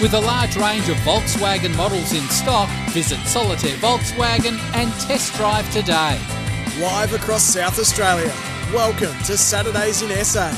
With a large range of Volkswagen models in stock, visit Solitaire Volkswagen and test drive today. Live across South Australia. Welcome to Saturdays in SA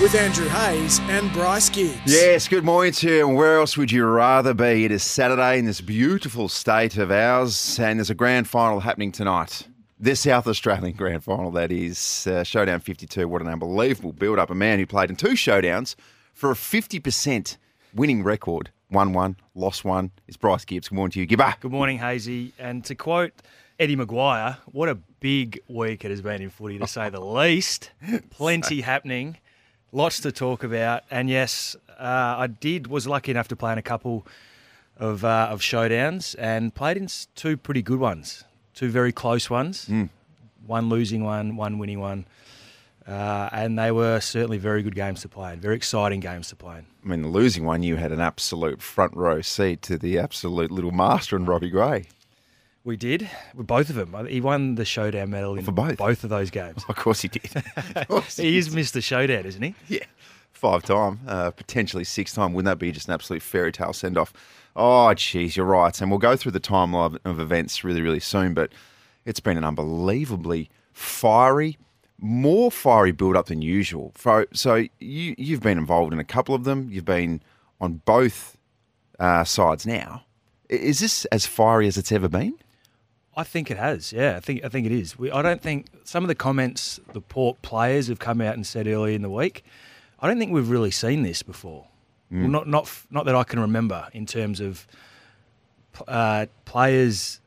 with Andrew Hayes and Bryce Gibbs. Yes, good morning to you. And where else would you rather be? It is Saturday in this beautiful state of ours, and there's a grand final happening tonight. The South Australian grand final, that is. Uh, Showdown 52. What an unbelievable build up. A man who played in two showdowns for a 50% winning record. Won one, lost one. It's Bryce Gibbs. Good morning to you, Gibber. Good morning, Hazy. And to quote Eddie McGuire, what a big week it has been in footy, to say the least. Plenty happening, lots to talk about. And yes, uh, I did was lucky enough to play in a couple of uh, of showdowns and played in two pretty good ones, two very close ones. One losing one, one winning one. Uh, and they were certainly very good games to play and very exciting games to play. I mean, the losing one, you had an absolute front row seat to the absolute little master in Robbie Gray. We did, with both of them. He won the showdown medal in For both? both of those games. Of course he did. Course He is Mr. Showdown, isn't he? Yeah, five time, uh, potentially six time. Wouldn't that be just an absolute fairy tale send off? Oh, geez, you're right. And we'll go through the timeline of events really, really soon. But it's been an unbelievably fiery, more fiery build up than usual. So, you you've been involved in a couple of them. You've been on both uh, sides now. Is this as fiery as it's ever been? I think it has. Yeah, I think I think it is. We, I don't think some of the comments the Port players have come out and said earlier in the week. I don't think we've really seen this before. Well, not not not that I can remember in terms of uh, players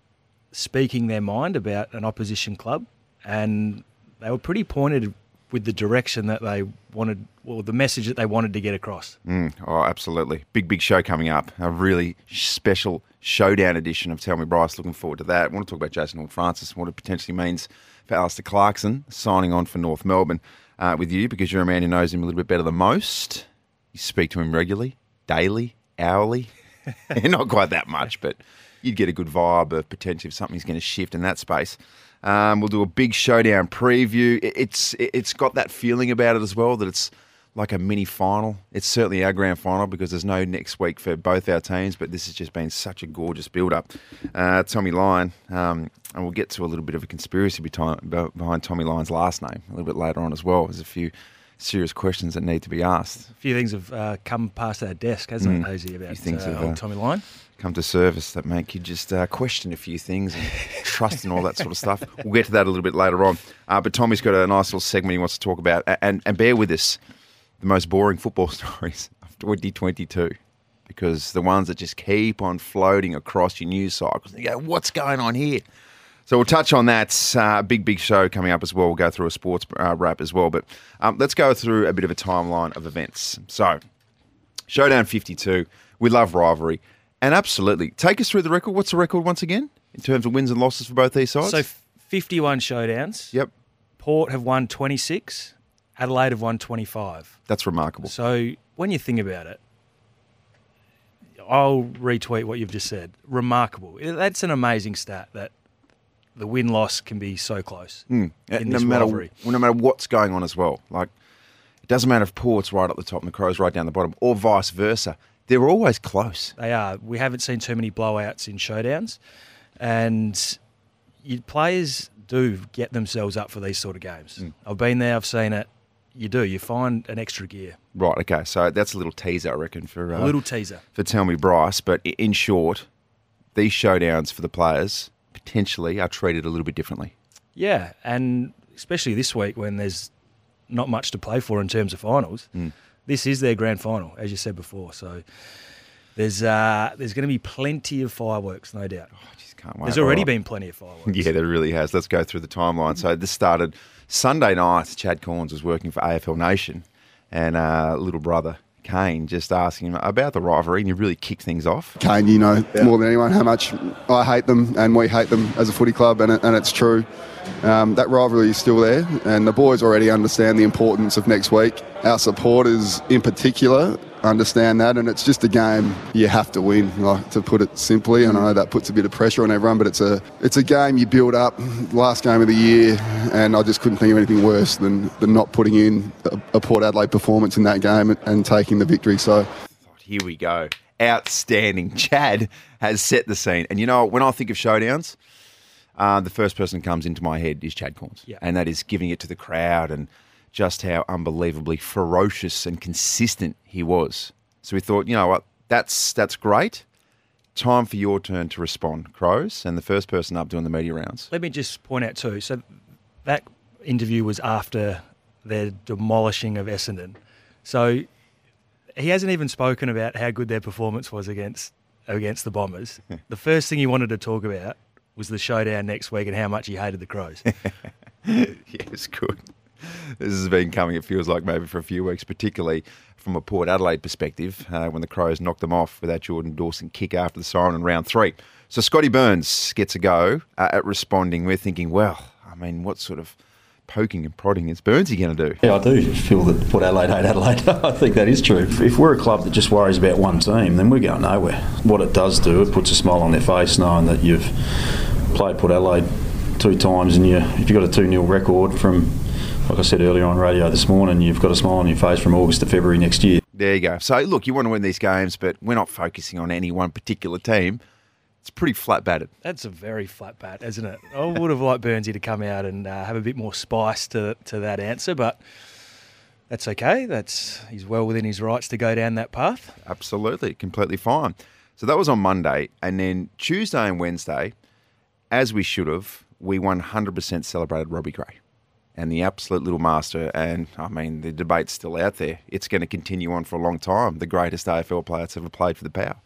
speaking their mind about an opposition club, and they were pretty pointed with the direction that they wanted, or the message that they wanted to get across. Mm, oh, absolutely. Big, big show coming up. A really special showdown edition of Tell Me Bryce. Looking forward to that. I want to talk about Jason Horne-Francis and what it potentially means for Alistair Clarkson signing on for North Melbourne uh, with you because you're a man who knows him a little bit better than most. You speak to him regularly, daily, hourly. Not quite that much, but you'd get a good vibe of potentially if something's going to shift in that space. Um, we'll do a big showdown preview. It- It's it's got that feeling about it as well that it's like a mini final. It's certainly our grand final because there's no next week for both our teams, but this has just been such a gorgeous build up. Uh, Tommy Lyon, um, and we'll get to a little bit of a conspiracy behind, behind Tommy Lyon's last name a little bit later on as well. There's a few serious questions that need to be asked. A few things have uh, come past our desk, hasn't it, Hazy, about things uh, have, old uh, Tommy Line? Come to service that make you just uh, question a few things and trust and all that sort of stuff. We'll get to that a little bit later on. Uh, but Tommy's got a nice little segment he wants to talk about. And, and bear with us, the most boring football stories of 2022. Because the ones that just keep on floating across your news cycles. You go, what's going on here? So we'll touch on that. Uh, big, big show coming up as well. We'll go through a sports uh, wrap as well. But um, let's go through a bit of a timeline of events. So, Showdown 52. We love rivalry. And absolutely, take us through the record. What's the record once again in terms of wins and losses for both these sides? So, 51 showdowns. yep, Port have won 26. Adelaide have won 25. that's remarkable. So, when you think about it, I'll retweet what you've just said. Remarkable. That's an amazing stat that the win loss can be so close in Uh, no this matter rivalry. well, no matter what's going on as well. Like it doesn't matter if Port's right at the top and the Crows right down the bottom, or vice versa. They're always close. They are. We haven't seen too many blowouts in showdowns, and you, players do get themselves up for these sort of games. Mm. I've been there. I've seen it. You do. You find an extra gear, Right. Okay. So that's a little teaser, I reckon, for uh, a little teaser. for Tell Me Bryce. But in short, these showdowns for the players potentially are treated a little bit differently. Yeah, and especially this week when there's not much to play for in terms of finals. Mm. This is their grand final, as you said before. So there's uh, there's going to be plenty of fireworks, no doubt. I just can't wait. There's already right. been plenty of fireworks. Yeah, there really has. Let's go through the timeline. So this started Sunday night. Chad Cornes was working for AFL Nation, and uh, little brother Kane just asking him about the rivalry, and you really kick things off. Kane, you know more than anyone how much I hate them and we hate them as a footy club, and, it, and it's true. Um, that rivalry is still there, and the boys already understand the importance of next week. Our supporters, in particular, understand that, and it's just a game you have to win. Like to put it simply, and I know that puts a bit of pressure on everyone, but it's a it's a game you build up. Last game of the year, and I just couldn't think of anything worse than, than not putting in a, a Port Adelaide performance in that game and, and taking the victory. So. Here we go. Outstanding. Chad has set the scene. And you know, when I think of showdowns, uh, the first person that comes into my head is Chad Cornes. Yeah. And that is giving it to the crowd and just how unbelievably ferocious and consistent he was. So we thought, you know what, that's that's great. Time for your turn to respond, Crows, and the first person up doing the media rounds. Let me just point out too. So that interview was after their demolishing of Essendon. So he hasn't even spoken about how good their performance was against against the Bombers. the first thing he wanted to talk about was the showdown next week and how much he hated the Crows. yes, good. This has been coming, it feels like, maybe for a few weeks, particularly from a Port Adelaide perspective, uh, when the Crows knocked them off with that Jordan Dawson kick after the siren in round three. So Scotty Burns gets a go uh, at responding. We're thinking, well, I mean, what sort of poking and prodding is Burnsy going to do? Yeah, I do feel that Port Adelaide hate Adelaide. I think that is true. If we're a club that just worries about one team, then we're going nowhere. What it does do, it puts a smile on their face knowing that you've played Port Adelaide two times and you, if you've got a 2 0 record from, like I said earlier on radio this morning, you've got a smile on your face from August to February next year. There you go. So, look, you want to win these games, but we're not focusing on any one particular team. It's pretty flat batted. That's a very flat bat, isn't it? I would have liked Burnsy to come out and uh, have a bit more spice to to that answer, but that's okay. That's he's well within his rights to go down that path. Absolutely, completely fine. So that was on Monday, and then Tuesday and Wednesday, as we should have, we 100% celebrated Robbie Gray and the absolute little master. And I mean, the debate's still out there. It's going to continue on for a long time. The greatest AFL player that's ever played for the Power.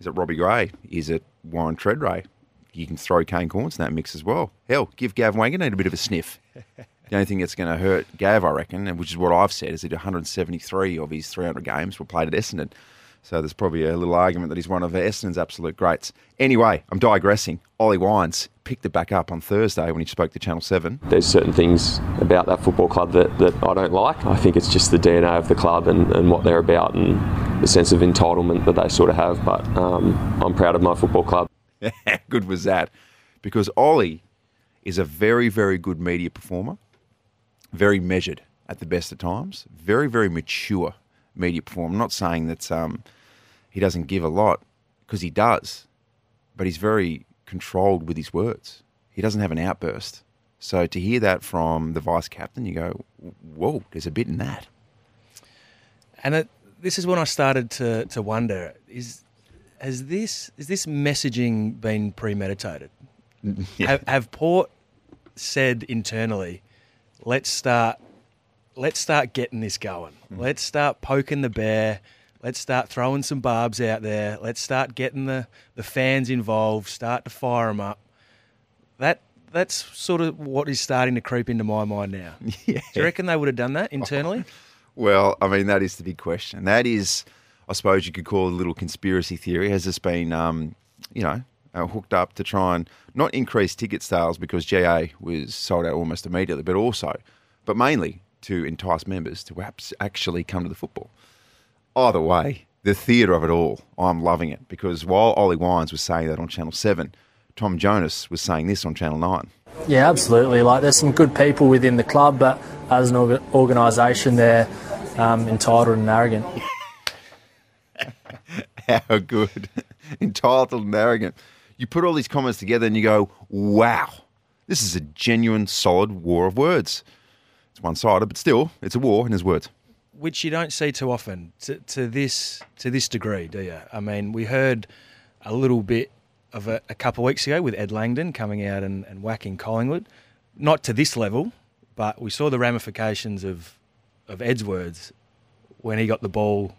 Is it Robbie Gray? Is it Warren Tredrea? You can throw Kane Cornes in that mix as well. Hell, give Gav Wanganeen a bit of a sniff. The only thing that's going to hurt Gav, I reckon, and which is what I've said, is that 173 of his 300 games were played at Essendon. So there's probably a little argument that he's one of Essendon's absolute greats. Anyway, I'm digressing. Ollie Wines picked it back up on Thursday when he spoke to Channel 7. There's certain things about that football club that, that I don't like. I think it's just the DNA of the club and, and what they're about and the sense of entitlement that they sort of have. But um, I'm proud of my football club. How good was that? Because Ollie is a very, very good media performer, very measured at the best of times, very, very mature media perform. I'm not saying that um, he doesn't give a lot, because he does, but he's very controlled with his words. He doesn't have an outburst. So to hear that from the vice captain, you go, whoa, there's a bit in that. And it, this is when I started to to wonder: is has this is this messaging been premeditated? Have, have Port said internally, let's start, let's start getting this going. Let's start poking the bear. Let's start throwing some barbs out there. Let's start getting the, the fans involved. Start to fire them up. That that's sort of what is starting to creep into my mind now. Yeah. Do you reckon they would have done that internally? Well, I mean, that is the big question. That is, I suppose you could call it a little conspiracy theory. Has this been, um, you know, uh, hooked up to try and not increase ticket sales because GA was sold out almost immediately, but also, but mainly to entice members to perhaps actually come to the football. Either way, the theatre of it all, I'm loving it because while Ollie Wines was saying that on Channel 7, Tom Jonas was saying this on Channel 9. Yeah, absolutely. Like, there's some good people within the club, but as an orga- organisation, they're um, entitled and arrogant. How good. Entitled and arrogant. You put all these comments together and you go, wow, this is a genuine, solid war of words. It's one sided, but still, it's a war in his words. which you don't see too often to, to this to this degree, do you? I mean, we heard a little bit of it a couple of weeks ago with Ed Langdon coming out and, and whacking Collingwood, not to this level, but we saw the ramifications of of Ed's words when he got the ball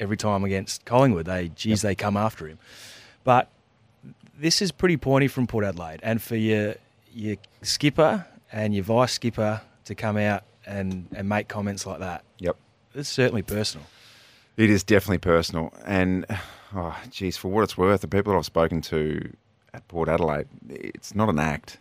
every time against Collingwood. They geez, they come after him, but this is pretty pointy from Port Adelaide, and for your your skipper and your vice skipper to come out and, and make comments like that Yep. it's certainly personal. It is definitely personal. And, oh, geez, for what it's worth, the people that I've spoken to at Port Adelaide, it's not an act.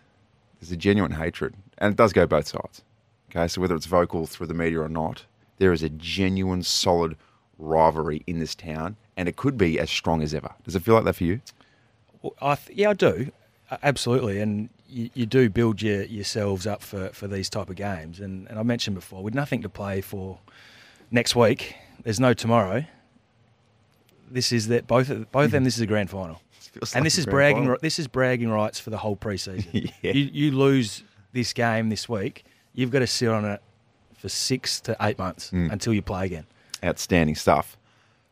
There's a genuine hatred. And it does go both sides. Okay, so whether it's vocal through the media or not, there is a genuine, solid rivalry in this town, and it could be as strong as ever. Does it feel like that for you? Well, I th- yeah, I do. Absolutely. And you, you do build your, yourselves up for, for these type of games. And, and I mentioned before, with nothing to play for next week, there's no tomorrow. This is that both of, both of them. This is a grand final, and like this is bragging. final. This is bragging rights for the whole preseason. Yeah. you, you lose this game this week, you've got to sit on it for six to eight months Mm. until you play again. Outstanding stuff.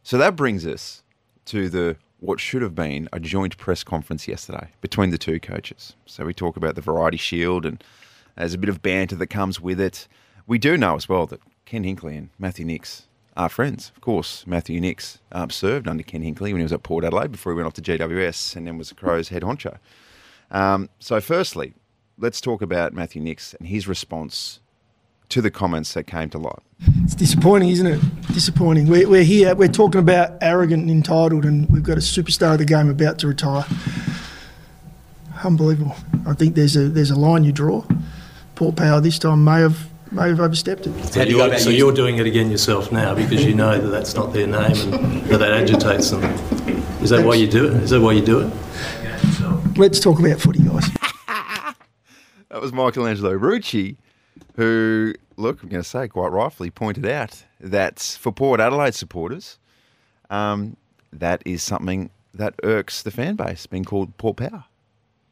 So that brings us to the what should have been a joint press conference yesterday between the two coaches. So we talk about the Variety Shield and there's a bit of banter that comes with it. We do know as well that Ken Hinkley and Matthew Nicks are friends. Of course, Matthew Nicks um, served under Ken Hinkley when he was at Port Adelaide before he went off to GWS and then was the Crows head honcho. Um, so firstly, let's talk about Matthew Nicks and his response to the comments that came to light. It's disappointing, isn't it? Disappointing. We're, we're here, we're talking about arrogant and entitled, and we've got a superstar of the game about to retire. Unbelievable. I think there's a there's a line you draw. Port Power this time may have may have overstepped it. So, you're, so you're doing it again yourself now because you know that that's not their name and that that agitates them. Is that why you do it? Is that why you do it? Let's talk about footy, guys. That was Michelangelo Rucci, who, look, I'm going to say quite rightfully, pointed out that for Port Adelaide supporters, um, that is something that irks the fan base, being called Port Power.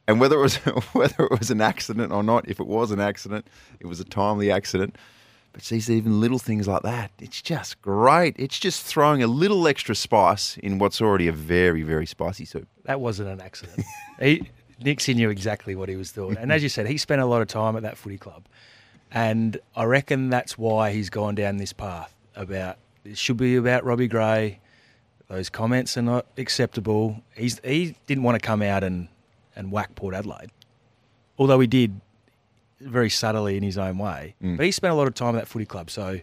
And whether it was whether it was an accident or not, if it was an accident, it was a timely accident. But see, even little things like that, it's just great. It's just throwing a little extra spice in what's already a very, very spicy soup. That wasn't an accident. he, Nixie knew exactly what he was doing. And as you said, he spent a lot of time at that footy club. And I reckon that's why he's gone down this path about it should be about Robbie Gray. Those comments are not acceptable. He's, he didn't want to come out and, and whack Port Adelaide, although he did very subtly in his own way. Mm. But he spent a lot of time at that footy club. So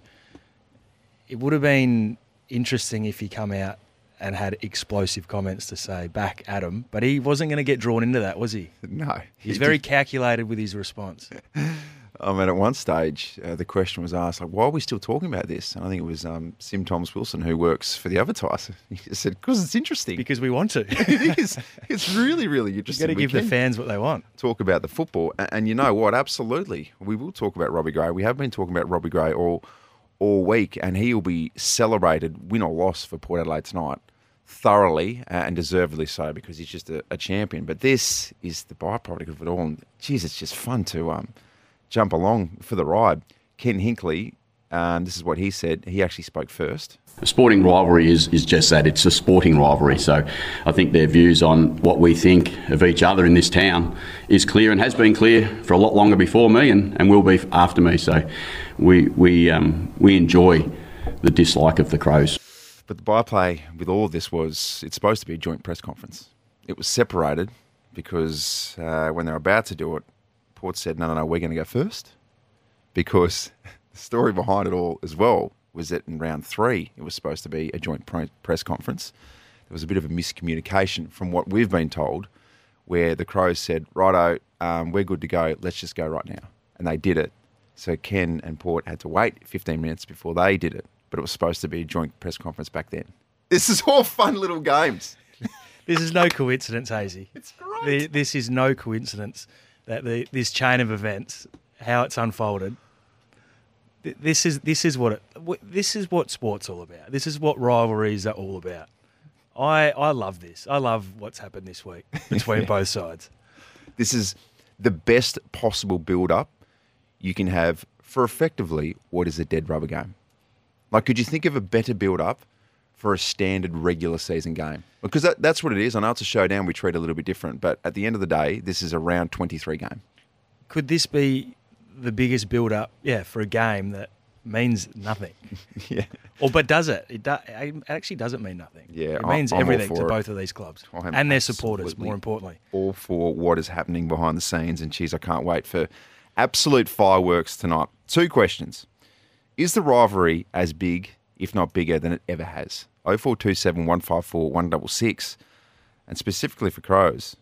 it would have been interesting if he come out and had explosive comments to say back at him, but he wasn't going to get drawn into that, was he? No. He's he very did- calculated with his response. I mean, at one stage, uh, the question was asked, like, why are we still talking about this? And I think it was um, Sim Thomas Wilson, who works for the advertiser. He said, because it's interesting. Because we want to. it is. It's really, really You interesting. got to give the fans what they want. Talk about the football. A- And you know what? Absolutely. We will talk about Robbie Gray. We have been talking about Robbie Gray all, all week, and he will be celebrated, win or loss, for Port Adelaide tonight. Thoroughly uh, and deservedly so because he's just a, a champion. But this is the byproduct of it all. And geez, it's just fun to um, jump along for the ride. Ken Hinkley, um, this is what he said. He actually spoke first. A sporting rivalry is, is just that it's a sporting rivalry. So I think their views on what we think of each other in this town is clear and has been clear for a lot longer before me and, and will be after me. So we, we, um, we enjoy the dislike of the Crows. But the byplay with all of this was it's supposed to be a joint press conference. It was separated because uh, when they were about to do it, Port said, no, no, no, we're going to go first. Because the story behind it all as well was that in round three, it was supposed to be a joint pre- press conference. There was a bit of a miscommunication from what we've been told, where the Crows said, righto, um, we're good to go, let's just go right now. And they did it. So Ken and Port had to wait 15 minutes before they did it, but it was supposed to be a joint press conference back then. This is all fun little games. This is no coincidence, Hazy. It's great. this is no coincidence that the, this chain of events, how it's unfolded. th- This is this is what it, this is what sports all about. This is what rivalries are all about. I I love this. I love what's happened this week between both sides. This is the best possible build up you can have for effectively what is a dead rubber game. Like, could you think of a better build up for a standard regular season game? Because that, that's what it is. I know it's a showdown, we treat it a little bit different, but at the end of the day, this is a round 23 game. Could this be the biggest build up? Yeah, for a game that means nothing. yeah. Or but does it? It, do, it actually doesn't mean nothing. Yeah, it means I'm everything to it. both of these clubs I'm and their supporters. More importantly, all for what is happening behind the scenes. And geez, I can't wait for absolute fireworks tonight. Two questions. Is the rivalry as big if not bigger, than it ever has. 0427 154 166. And specifically for Crows,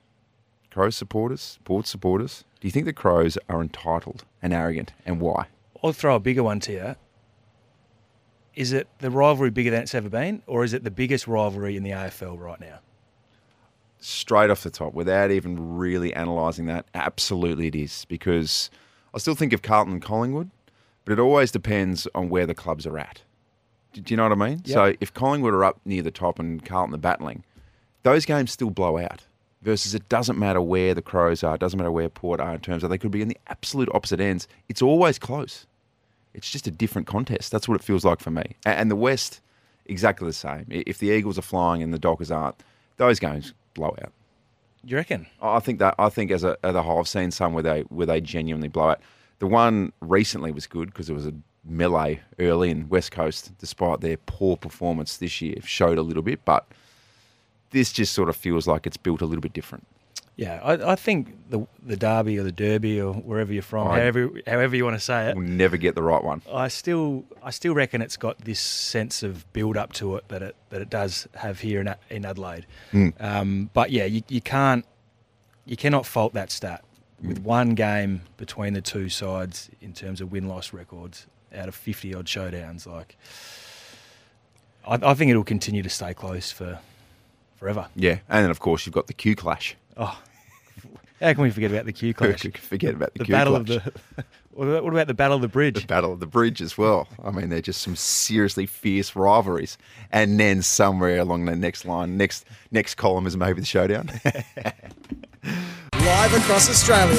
Crows supporters, Port supporters, do you think the Crows are entitled and arrogant, and why? I'll throw a bigger one to you. Is it the rivalry bigger than it's ever been, or is it the biggest rivalry in the AFL right now? Straight off the top, without even really analysing that, absolutely it is. Because I still think of Carlton and Collingwood, but it always depends on where the clubs are at. Do you know what I mean? Yep. So if Collingwood are up near the top and Carlton are battling, those games still blow out. Versus it doesn't matter where the Crows are, it doesn't matter where Port are in terms of they could be in the absolute opposite ends. It's always close. It's just a different contest. That's what it feels like for me. And the West, exactly the same. If the Eagles are flying and the Dockers aren't, those games blow out. You reckon? I think that I think as a as a whole, I've seen some where they where they genuinely blow out. The one recently was good because it was a melee early in West Coast, despite their poor performance this year, showed a little bit. But this just sort of feels like it's built a little bit different. Yeah, I, I think the the derby or the derby or wherever you're from, I- however however you want to say it, We'll never get the right one. I still I still reckon it's got this sense of build up to it that it that it does have here in in Adelaide. Mm. Um, but yeah, you, you can't you cannot fault that stat with one game between the two sides in terms of win loss records out of fifty odd showdowns. Like, I, I think it'll continue to stay close for forever. Yeah, and then of course you've got the Q clash. Oh, how can we forget about the Q clash? Forget about the, the Q battle clash. of the. What about the battle of the bridge? The Battle of the Bridge as well. I mean, they're just some seriously fierce rivalries. And then somewhere along the next line, next next column is maybe the showdown. Live across Australia.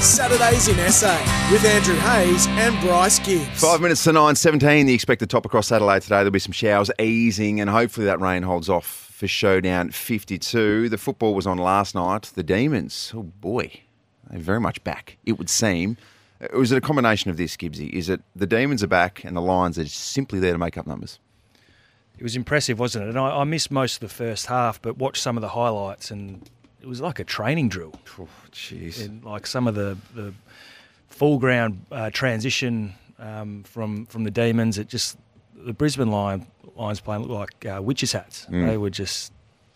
Saturdays in SA with Andrew Hayes and Bryce Gibbs. Five minutes to nine seventeen. The expected top across Adelaide today. There'll be some showers easing, and hopefully that rain holds off for showdown fifty two. The football was on last night. The Demons, oh boy, they're very much back. It would seem. Uh, Was it a combination of this, Gibbsy? Is it the Demons are back and the Lions are simply there to make up numbers? It was impressive, wasn't it? And I, I missed most of the first half, but watched some of the highlights, and it was like a training drill. Jeez. And like some of the the full ground uh, transition um, from from the Demons, it just the Brisbane Lion, Lions playing looked like uh, witches' hats. Mm. They were just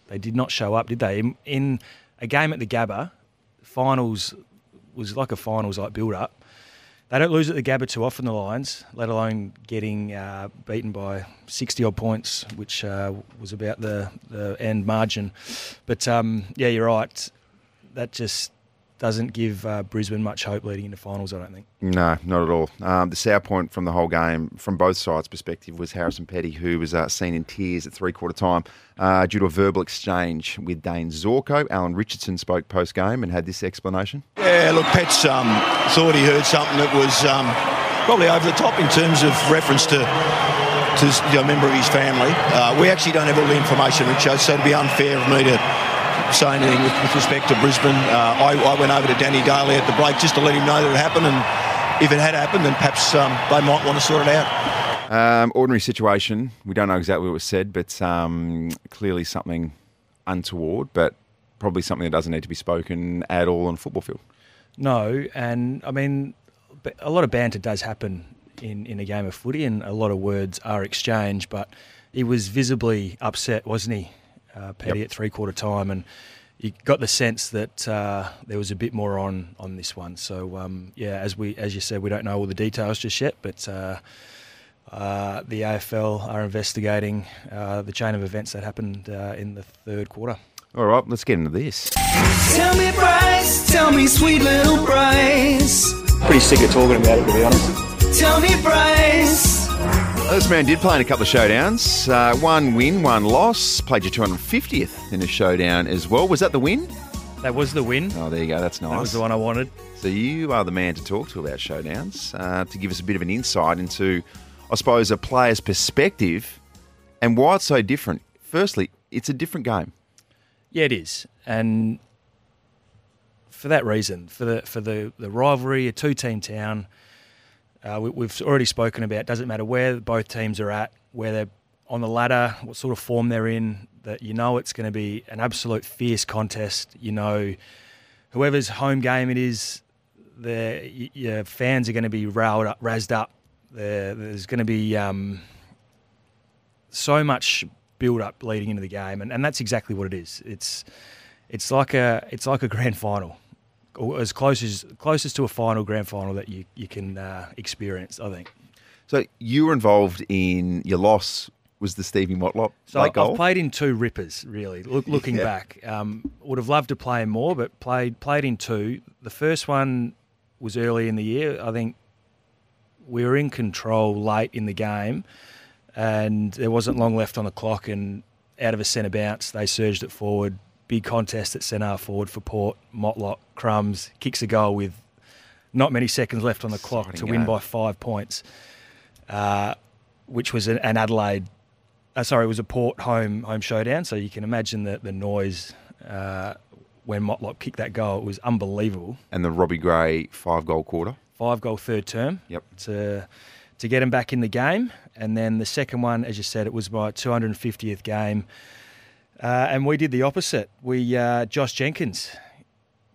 they did not show up, did they? In, in a game at the Gabba, finals was like a finals like build up. They don't lose at the Gabba too often, the Lions, let alone getting uh, beaten by 60 odd points, which uh, was about the, the end margin. But um, yeah, you're right. That just doesn't give uh, Brisbane much hope leading into finals, I don't think. No, not at all. Um, the sour point from the whole game, from both sides' perspective, was Harrison Petty, who was uh, seen in tears at three quarter time uh, due to a verbal exchange with Dayne Zorko. Alan Richardson spoke post game and had this explanation. Yeah, look, Pet's um, thought he heard something that was um, probably over the top in terms of reference to to a member of his family. Uh, we actually don't have all the information, Richo, so it'd be unfair of me to say anything with, with respect to Brisbane. Uh, I, I went over to Danny Daly at the break just to let him know that it happened, and if it had happened, then perhaps um, they might want to sort it out. Um, ordinary situation. We don't know exactly what was said, but um, clearly something untoward, but probably something that doesn't need to be spoken at all on a football field. No, and I mean, a lot of banter does happen in, in a game of footy, and a lot of words are exchanged. But he was visibly upset, wasn't he, uh, Petty, Yep. at three quarter time, and you got the sense that uh, there was a bit more on on this one. So um, yeah, as we as you said, we don't know all the details just yet, but. Uh, uh, the AFL are investigating uh, the chain of events that happened uh, in the third quarter. All right, let's get into this. Tell me, Bryce, tell me, sweet little Bryce. Pretty sick of talking about it, to be honest. Tell me, Bryce. This man did play in a couple of showdowns. Uh, one win, one loss. Played your 250th in a showdown as well. Was that the win? That was the win. Oh, there you go. That's nice. That was the one I wanted. So you are the man to talk to about showdowns uh, to give us a bit of an insight into, I suppose, a player's perspective and why it's so different. Firstly, it's a different game. Yeah, it is, and for that reason, for the for the, the rivalry, a two team town, uh, we, we've already spoken about. Doesn't matter where both teams are at, where they're on the ladder, what sort of form they're in. That you know it's going to be an absolute fierce contest. You know, whoever's home game it is, the your fans are going to be riled up, razzed up. There, there's going to be um, so much build up leading into the game, and, and that's exactly what it is. It's it's like a it's like a grand final, or as close as closest to a final grand final that you you can uh, experience. I think. So you were involved in your loss was the Stevie Motlop So I've goal. played in two rippers, really. Look, looking Yeah. back, um, would have loved to play more, but played played in two. The first one was early in the year. I think we were in control late in the game, and there wasn't long left on the clock. And out of a centre bounce, they surged it forward. Big contest at centre forward for Port. Motlop, Crumbs kicks a goal with not many seconds left on the clock to win game. by five points, uh, which was an, an Adelaide uh, sorry, it was a Port home home showdown. So you can imagine the the noise uh, when Motlop kicked that goal. It was unbelievable. and the Robbie Gray five goal quarter. Five goal third term. Yep. To to get him back in the game, and then the second one, as you said, it was my 250th game, uh, and we did the opposite. We uh, Josh Jenkins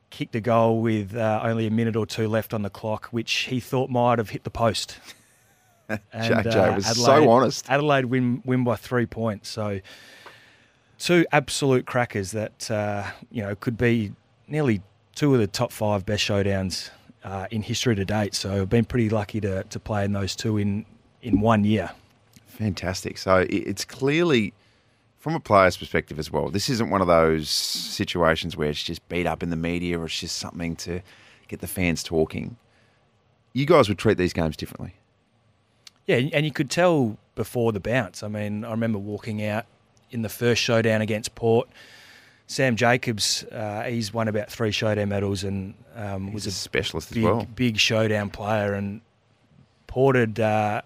kicked a goal with uh, only a minute or two left on the clock, which he thought might have hit the post. uh, JJ was so honest. Adelaide win win by three points. So two absolute crackers that uh, you know could be nearly two of the top five best showdowns uh, in history to date. So I've been pretty lucky to to play in those two in in one year. Fantastic. So it's clearly, from a player's perspective as well, this isn't one of those situations where it's just beat up in the media or it's just something to get the fans talking. You guys would treat these games differently. Yeah, and you could tell before the bounce. I mean, I remember walking out in the first showdown against Port. Sam Jacobs, uh, he's won about three showdown medals and um, was a specialist as big, well. big showdown player. And ported uh,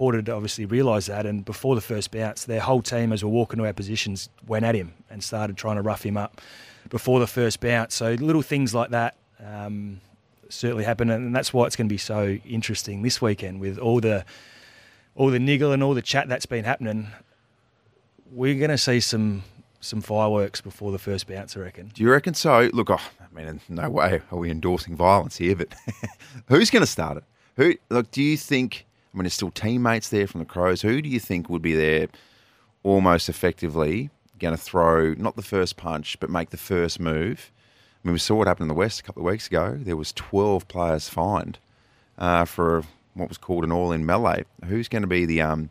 Port obviously realised that. And before the first bounce, their whole team, as we walk into our positions, went at him and started trying to rough him up before the first bounce. So little things like that. Um, certainly happen, and that's why it's going to be so interesting this weekend with all the all the niggle and all the chat that's been happening. We're going to see some some fireworks before the first bounce, I reckon. Do you reckon so? Look, oh, I mean, no way are we endorsing violence here, but who's going to start it? Who? Look, do you think? I mean, there's still teammates there from the Crows. Who do you think would be there, almost effectively going to throw not the first punch, but make the first move? I mean, we saw what happened in the West a couple of weeks ago. There was 12 players fined uh, for what was called an all-in melee. Who's going to be the um,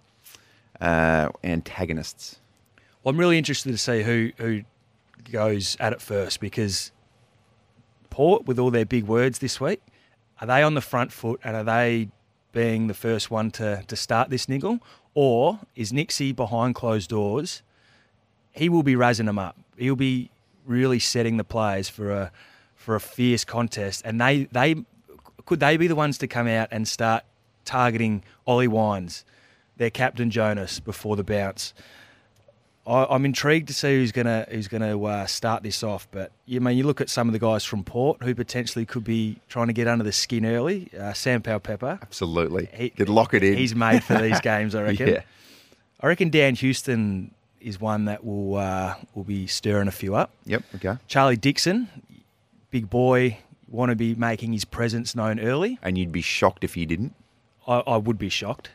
uh, antagonists? Well, I'm really interested to see who who goes at it first because Port, with all their big words this week, are they on the front foot and are they being the first one to to start this niggle, or is Nixie behind closed doors? He will be raising them up. He'll be really setting the players for a for a fierce contest, and they they could they be the ones to come out and start targeting Ollie Wines, their captain Jonas, before the bounce. I, I'm intrigued to see who's gonna who's gonna uh, start this off. But you mean you look at some of the guys from Port who potentially could be trying to get under the skin early. Uh, Sam Powell-Pepper, Absolutely. He- Could lock it in. he's made for these games. I reckon. Yeah. I reckon Dan Houston is one that will uh, will be stirring a few up. Yep. Okay. Charlie Dixon, big boy, want to be making his presence known early. And you'd be shocked if he didn't. I, I would be shocked.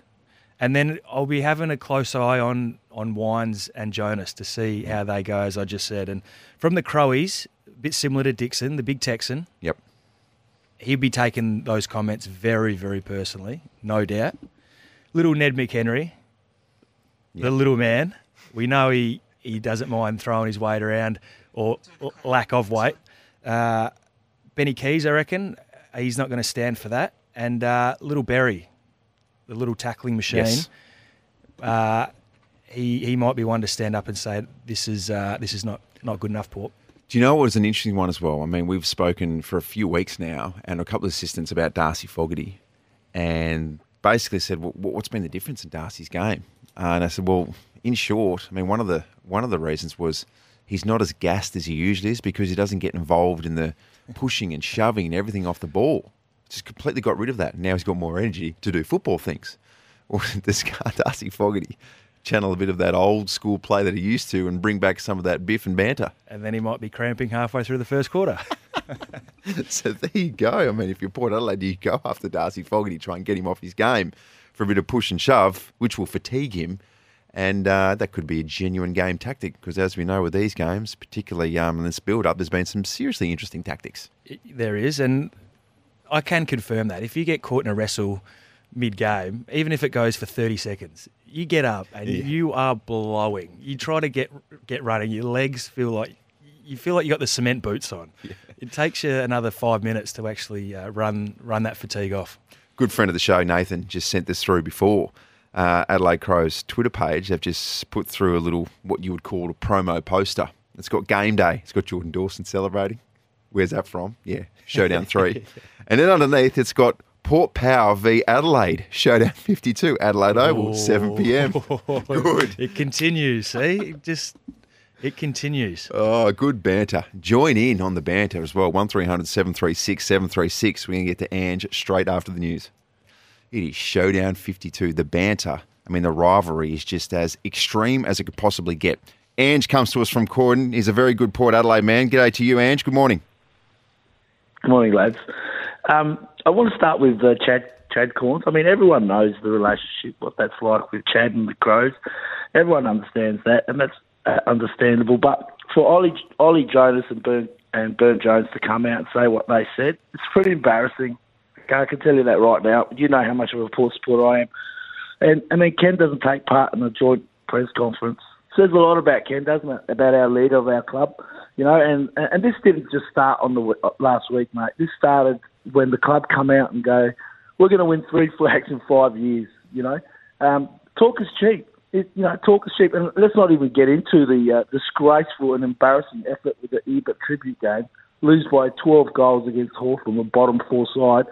And then I'll be having a close eye on on Wines and Jonas to see how they go, as I just said. And from the Crowies, a bit similar to Dixon, the big Texan, Yep. he'd be taking those comments very, very personally, no doubt. Little Ned McHenry, the little man, we know he, he doesn't mind throwing his weight around or, or lack of weight. Uh, Benny Keays, I reckon, he's not going to stand for that. And uh, little Berry, the little tackling machine, Yes. uh, he he might be one to stand up and say this is uh, this is not, not good enough, Port. Do you know what was an interesting one as well? I mean, we've spoken for a few weeks now and a couple of assistants about Darcy Fogarty and basically said, well, what's been the difference in Darcy's game? Uh, and I said, well, in short, I mean, one of the one of the reasons was he's not as gassed as he usually is because he doesn't get involved in the pushing and shoving and everything off the ball. Just completely got rid of that. Now he's got more energy to do football things. Or this guy, Darcy Fogarty, channel a bit of that old school play that he used to and bring back some of that biff and banter. And then he might be cramping halfway through the first quarter. so there you go. I mean, if you're Port Adelaide, you go after Darcy Fogarty, try and get him off his game for a bit of push and shove, which will fatigue him. And uh, that could be a genuine game tactic because, as we know with these games, particularly um, in this build up, there's been some seriously interesting tactics. There is, and I can confirm that. If you get caught in a wrestle mid game, even if it goes for 30 seconds, you get up and Yeah. you are blowing. You try to get get running, your legs feel like you feel like you got the cement boots on. It takes you another five minutes to actually uh, run run that fatigue off. Good friend of the show, Nathan, just sent this through before. Uh, Adelaide Crows Twitter page, they've just put through a little, what you would call a promo poster. It's got game day. It's got Jordan Dawson celebrating. Where's that from? Yeah, Showdown 3. and then underneath, it's got Port Power v Adelaide, Showdown 52, Adelaide Oval, 7 p.m. Good. It continues. See, it just it continues. Oh, good banter. Join in on the banter as well. 1300 736 736. We're going to get to Ange straight after the news. It is Showdown 52. The banter, I mean, the rivalry is just as extreme as it could possibly get. Ange comes to us from Corden. He's a very good Port Adelaide man. G'day to you, Ange. Good morning. Good morning, lads. Um, I want to start with uh, Chad Chad Cornes. I mean, everyone knows the relationship, what that's like with Chad and the Crows. Everyone understands that, and that's uh, understandable. But for Ollie, Ollie Jonas and Burn and Burn Jones to come out and say what they said, it's pretty embarrassing. I can tell you that right now. You know how much of a Port supporter I am. And I mean, Ken doesn't take part in the joint press conference. Says a lot about Ken, doesn't it? About our leader of our club, you know. And and this didn't just start on the last week, mate. This started when the club come out and go, "We're going to win three flags in five years." You know, um, talk is cheap. It, you know, talk is cheap, and let's not even get into the uh, disgraceful and embarrassing effort with the Ebert tribute game. Lose by 12 goals against Hawthorn, the bottom four side.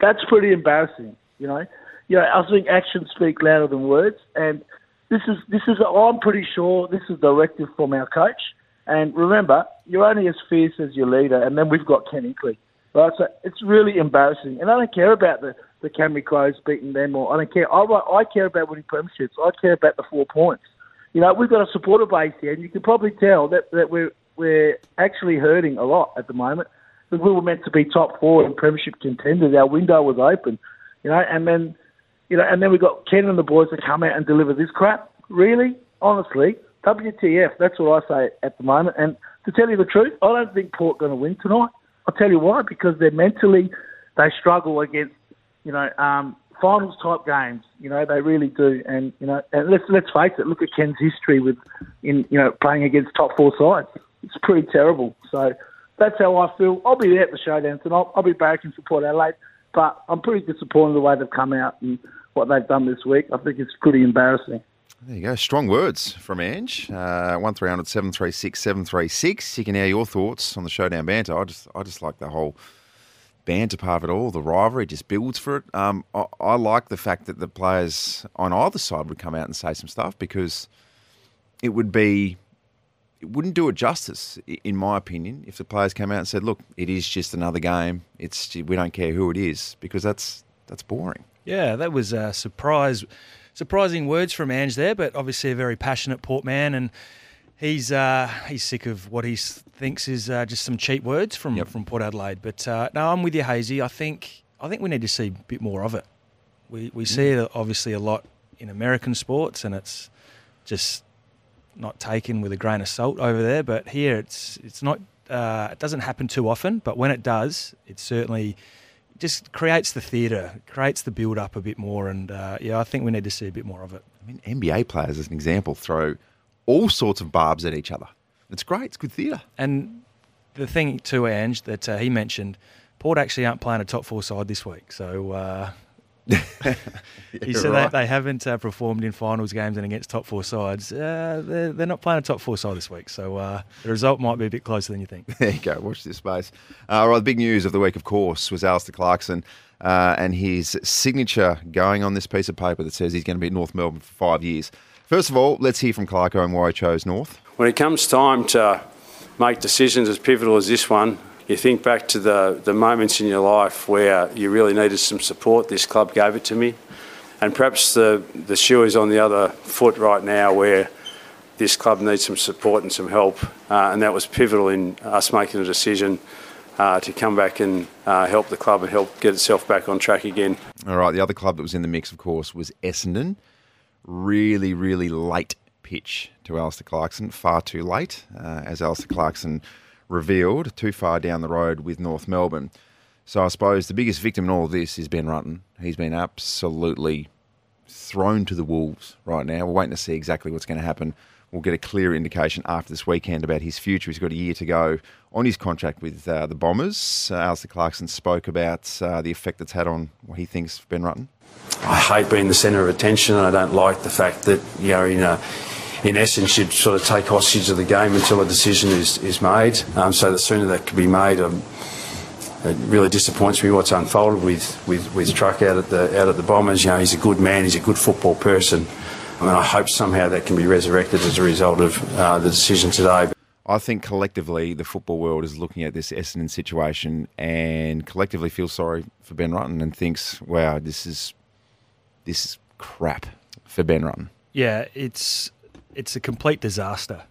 That's pretty embarrassing. You know, you know. I think actions speak louder than words, and this is this is. I'm pretty sure this is directive from our coach. And remember, you're only as fierce as your leader, and then we've got Ken Inkley. Right, so it's really embarrassing, and I don't care about the the Camry Crows beating them, or I don't care. I I care about winning premierships. I care about the four points. You know, we've got a supporter base here, and you can probably tell that that we're we're actually hurting a lot at the moment. We were meant to be top four and premiership contenders. Our window was open, you know, and then you know, and then we got Ken and the boys to come out and deliver this crap. Really, honestly, WTF? That's what I say at the moment. And to tell you the truth, I don't think Port going to win tonight. I'll tell you why. Because they're mentally, they struggle against, you know, um, finals type games. You know, they really do. And you know, and let's let's face it. Look at Ken's history with, in you know, playing against top four sides. It's pretty terrible. So that's how I feel. I'll be there at the showdown tonight. I'll be barracking for Port Adelaide. But I'm pretty disappointed the way they've come out and what they've done this week. I think it's pretty embarrassing. There you go. Strong words from Ange. Uh, 1300 736 736. You can hear your thoughts on the showdown banter. I just, I just like the whole banter part of it all. The rivalry just builds for it. Um, I, I like the fact that the players on either side would come out and say some stuff because it would be, it wouldn't do it justice, in my opinion, if the players came out and said, "Look, it is just another game. It's we don't care who it is," because that's that's boring. Yeah, that was a surprise, surprising words from Ange there, but obviously a very passionate Port man, and he's uh, he's sick of what he thinks is uh, just some cheap words from from Port Adelaide. But uh, no, I'm with you, Hazy. I think I think we need to see a bit more of it. We we see it obviously a lot in American sports, and it's just not taken with a grain of salt over there. But here, it's it's not. Uh, it doesn't happen too often, but when it does, it certainly just creates the theatre, creates the build up a bit more, and uh, yeah, I think we need to see a bit more of it. I mean, NBA players, as an example, throw all sorts of barbs at each other. It's great. It's good theatre. And the thing too, Ange, that uh, he mentioned, Port actually aren't playing a top four side this week, so. Uh, he said right. that they haven't uh, performed in finals games and against top four sides. Uh, they're, they're not playing a top four side this week, so uh, the result might be a bit closer than you think. There you go. Watch this space. Uh, all right, the big news of the week, of course, was Alistair Clarkson uh, and his signature going on this piece of paper that says he's going to be at North Melbourne for five years. First of all, let's hear from Clarko and why he chose North. When it comes time to make decisions as pivotal as this one, you think back to the, the moments in your life where you really needed some support. This club gave it to me. And perhaps the, the shoe is on the other foot right now where this club needs some support and some help. Uh, and that was pivotal in us making a decision uh, to come back and uh, help the club and help get itself back on track again. All right, the other club that was in the mix, of course, was Essendon. really, really late pitch to Alistair Clarkson, far too late, uh, as Alistair Clarkson revealed, too far down the road with North Melbourne. So I suppose the biggest victim in all of this is Ben Rutten. He's been absolutely thrown to the wolves right now. We're waiting to see exactly what's going to happen. We'll get a clear indication after this weekend about his future. He's got a year to go on his contract with uh, the Bombers. Uh, Alistair Clarkson spoke about uh, the effect it's had on what he thinks Ben Rutten. I hate being the centre of attention. I don't like the fact that you know in a, in essence you'd sort of take hostage of the game until a decision is is made. Um, so the sooner that can be made, um, it really disappoints me what's unfolded with, with, with Truck out at the out at the Bombers. You know, he's a good man. He's a good football person. I mean, I hope somehow that can be resurrected as a result of uh, the decision today. I think collectively the football world is looking at this Essendon situation and collectively feels sorry for Ben Rutten and thinks, "Wow, this is this is crap for Ben Rutten." Yeah, it's it's a complete disaster.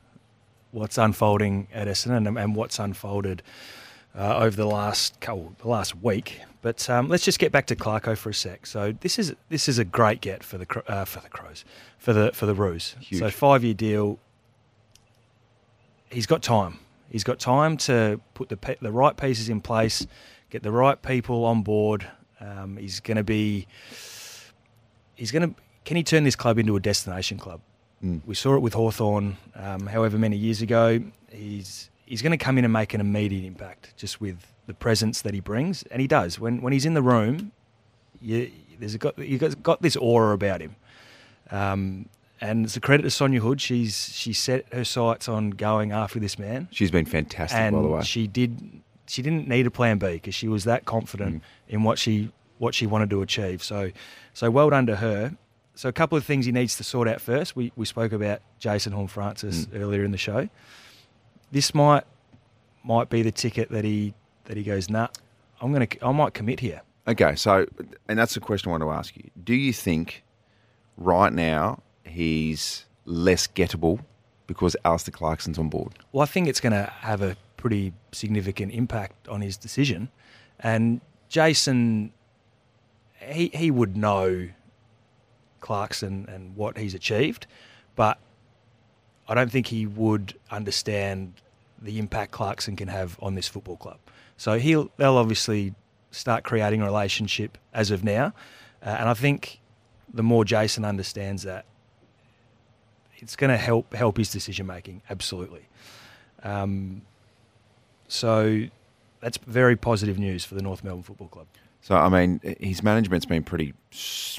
What's unfolding at Essendon and, and what's unfolded uh, over the last couple, the last week. But um, let's just get back to Clarko for a sec. So this is this is a great get for the uh, for the Crows, for the for the Roos. Huge. So five year deal. He's got time. He's got time to put the pe- the right pieces in place, get the right people on board. Um, he's going to be. He's going to. Can he turn this club into a destination club? Mm. We saw it with Hawthorn, um, however many years ago. He's he's going to come in and make an immediate impact just with the presence that he brings, and he does. When when he's in the room, you, there's a got you got got this aura about him, um, and it's a credit to Sonja Hood. She's she set her sights on going after this man. She's been fantastic, and by the way. she did. She didn't need a plan B because she was that confident in what she what she wanted to achieve. So, so well done to her. So a couple of things he needs to sort out first. We we spoke about Jason Horne-Francis mm. earlier in the show. This might might be the ticket that he that he goes, nah, I'm gonna I might commit here. Okay, so and that's the question I want to ask you. Do you think right now he's less gettable because Alistair Clarkson's on board? Well, I think it's going to have a pretty significant impact on his decision, and Jason, he he would know Clarkson and what he's achieved, but I don't think he would understand the impact Clarkson can have on this football club. So he'll they'll obviously start creating a relationship as of now, uh, and I think the more Jason understands that, it's going to help help his decision making absolutely. Um, so that's very positive news for the North Melbourne Football Club. So I mean, his management's been pretty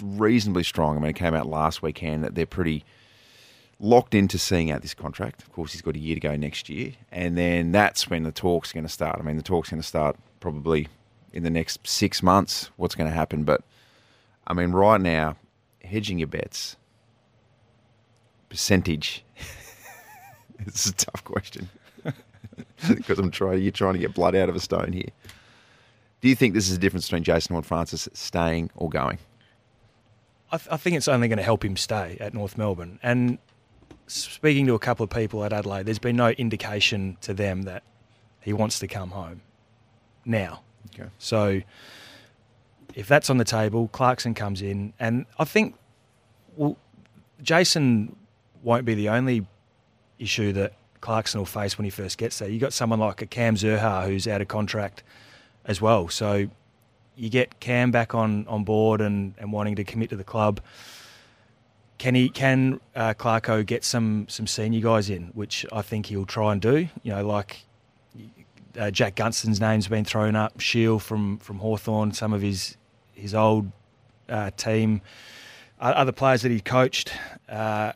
reasonably strong. I mean, it came out last weekend that they're pretty locked into seeing out this contract. Of course, he's got a year to go next year, and then that's when the talk's going to start. I mean, the talk's going to start probably in the next six months. What's going to happen? But I mean, right now, hedging your bets percentage. it's a tough question because I'm trying. You're trying to get blood out of a stone here. Do you think this is a difference between Jason Horne-Francis staying or going? I, th- I think it's only going to help him stay at North Melbourne. And speaking to a couple of people at Adelaide, there's been no indication to them that he wants to come home now. Okay. So if that's on the table, Clarkson comes in, and I think well, Jason won't be the only issue that Clarkson will face when he first gets there. You got someone like a Cam Zurhaar who's out of contract as well. So you get Cam back on, on board and, and wanting to commit to the club. Can he can uh, Clarko get some some senior guys in, which I think he'll try and do. You know, like uh, Jack Gunston's name's been thrown up, Shiels from from Hawthorn, some of his his old uh, team, other players that he coached. Uh,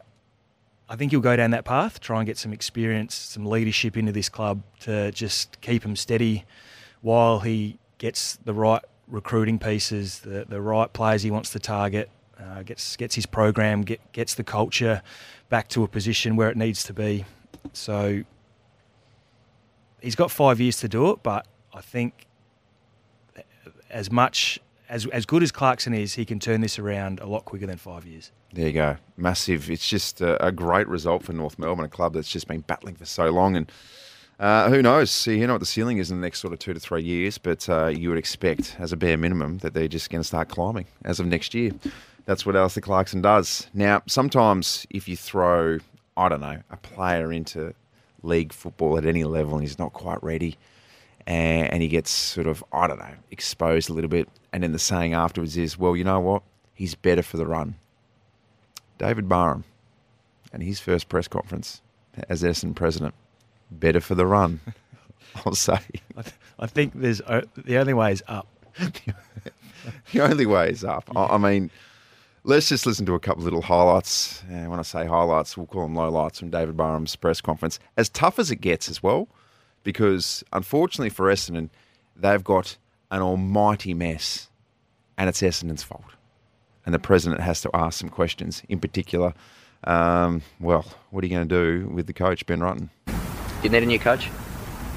I think he'll go down that path, try and get some experience, some leadership into this club to just keep him steady while he gets the right recruiting pieces, the, the right players he wants to target, uh, gets gets his program, get, gets the culture back to a position where it needs to be. So he's got five years to do it, but I think as much as as good as Clarkson is, he can turn this around a lot quicker than five years. There you go. Massive. It's just a, a great result for North Melbourne, a club that's just been battling for so long. And uh, who knows? See, you know what the ceiling is in the next sort of two to three years, but uh, you would expect, as a bare minimum, that they're just going to start climbing as of next year. That's what Alistair Clarkson does. Now, sometimes if you throw, I don't know, a player into league football at any level and he's not quite ready and, and he gets sort of, I don't know, exposed a little bit, and then the saying afterwards is, well, you know what? He's better for the run. David Barham and his first press conference as Essendon president, better for the run, I'll say. I, th- I think there's o- the only way is up. the only way is up. I, I mean, let's just listen to a couple of little highlights. Uh, when I say highlights, we'll call them lowlights from David Barham's press conference. As tough as it gets as well, because unfortunately for Essendon, they've got an almighty mess, and it's Essendon's fault. And the president has to ask some questions. In particular, um, well, what are you going to do with the coach, Ben Rutten? You need a new coach?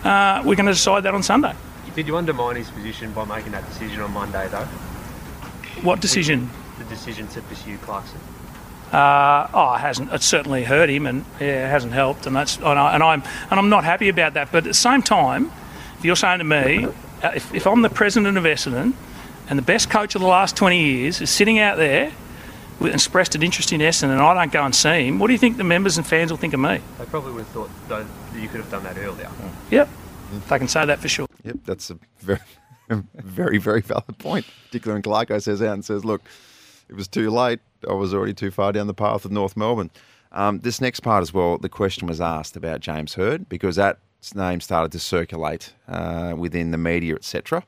Uh, we're going to decide that on Sunday. Did you undermine his position by making that decision on Monday, though? What decision? The decision to pursue Clarkson. Uh, oh, it hasn't. It certainly hurt him, and yeah, it hasn't helped. And that's and, I, and I'm and I'm not happy about that. But at the same time, if you're saying to me, uh, if, if I'm the president of Essendon, and the best coach of the last 20 years is sitting out there with expressed an interest in Essendon, and I don't go and see him, what do you think the members and fans will think of me? They probably would have thought though that you could have done that earlier. Yep, they can say that for sure. Yep, that's a very, very, very valid point. Particularly when Clarko says out and says, "Look, it was too late. I was already too far down the path of North Melbourne." Um, this next part as well, the question was asked about James Hird because that name started to circulate uh, within the media, etc.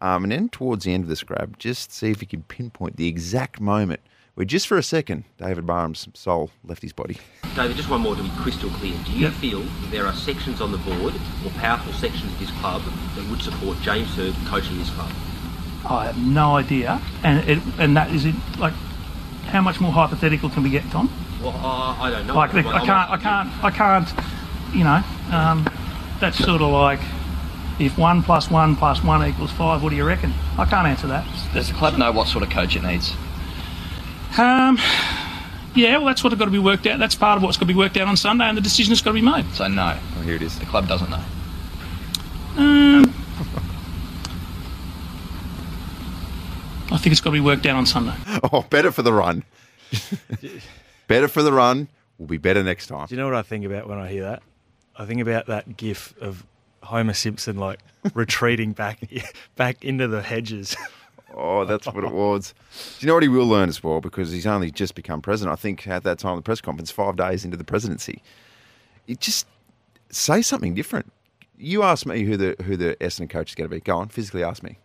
Um, and then towards the end of this grab, just see if you can pinpoint the exact moment where, just for a second, David Barham's soul left his body. David, just one more to be crystal clear. Do you feel that there are sections on the board or powerful sections of this club that would support James Hird coaching this club? I have no idea, and it, and that is it. Like, how much more hypothetical can we get, Tom? Well, uh, I don't know. Like, Well, I can't, I can't, I can't. You know, um, that's sort of like if one plus one plus one equals five. What do you reckon? I can't answer that. Does the club know what sort of coach it needs? Um, yeah, well, that's what's got to be worked out. That's part of what's got to be worked out on Sunday, and the decision has got to be made. So no. Oh, here it is. The club doesn't know. Um, I think it's got to be worked out on Sunday. Oh, better for the run. better for the run. We'll be better next time. Do you know what I think about when I hear that? I think about that gif of Homer Simpson like retreating back back into the hedges. Oh, that's what it was. Do you know what he will learn as well? Because he's only just become president. I think at that time of the press conference, five days into the presidency, it just say something different. You ask me who the who the Essendon coach is going to be. Go on, physically ask me.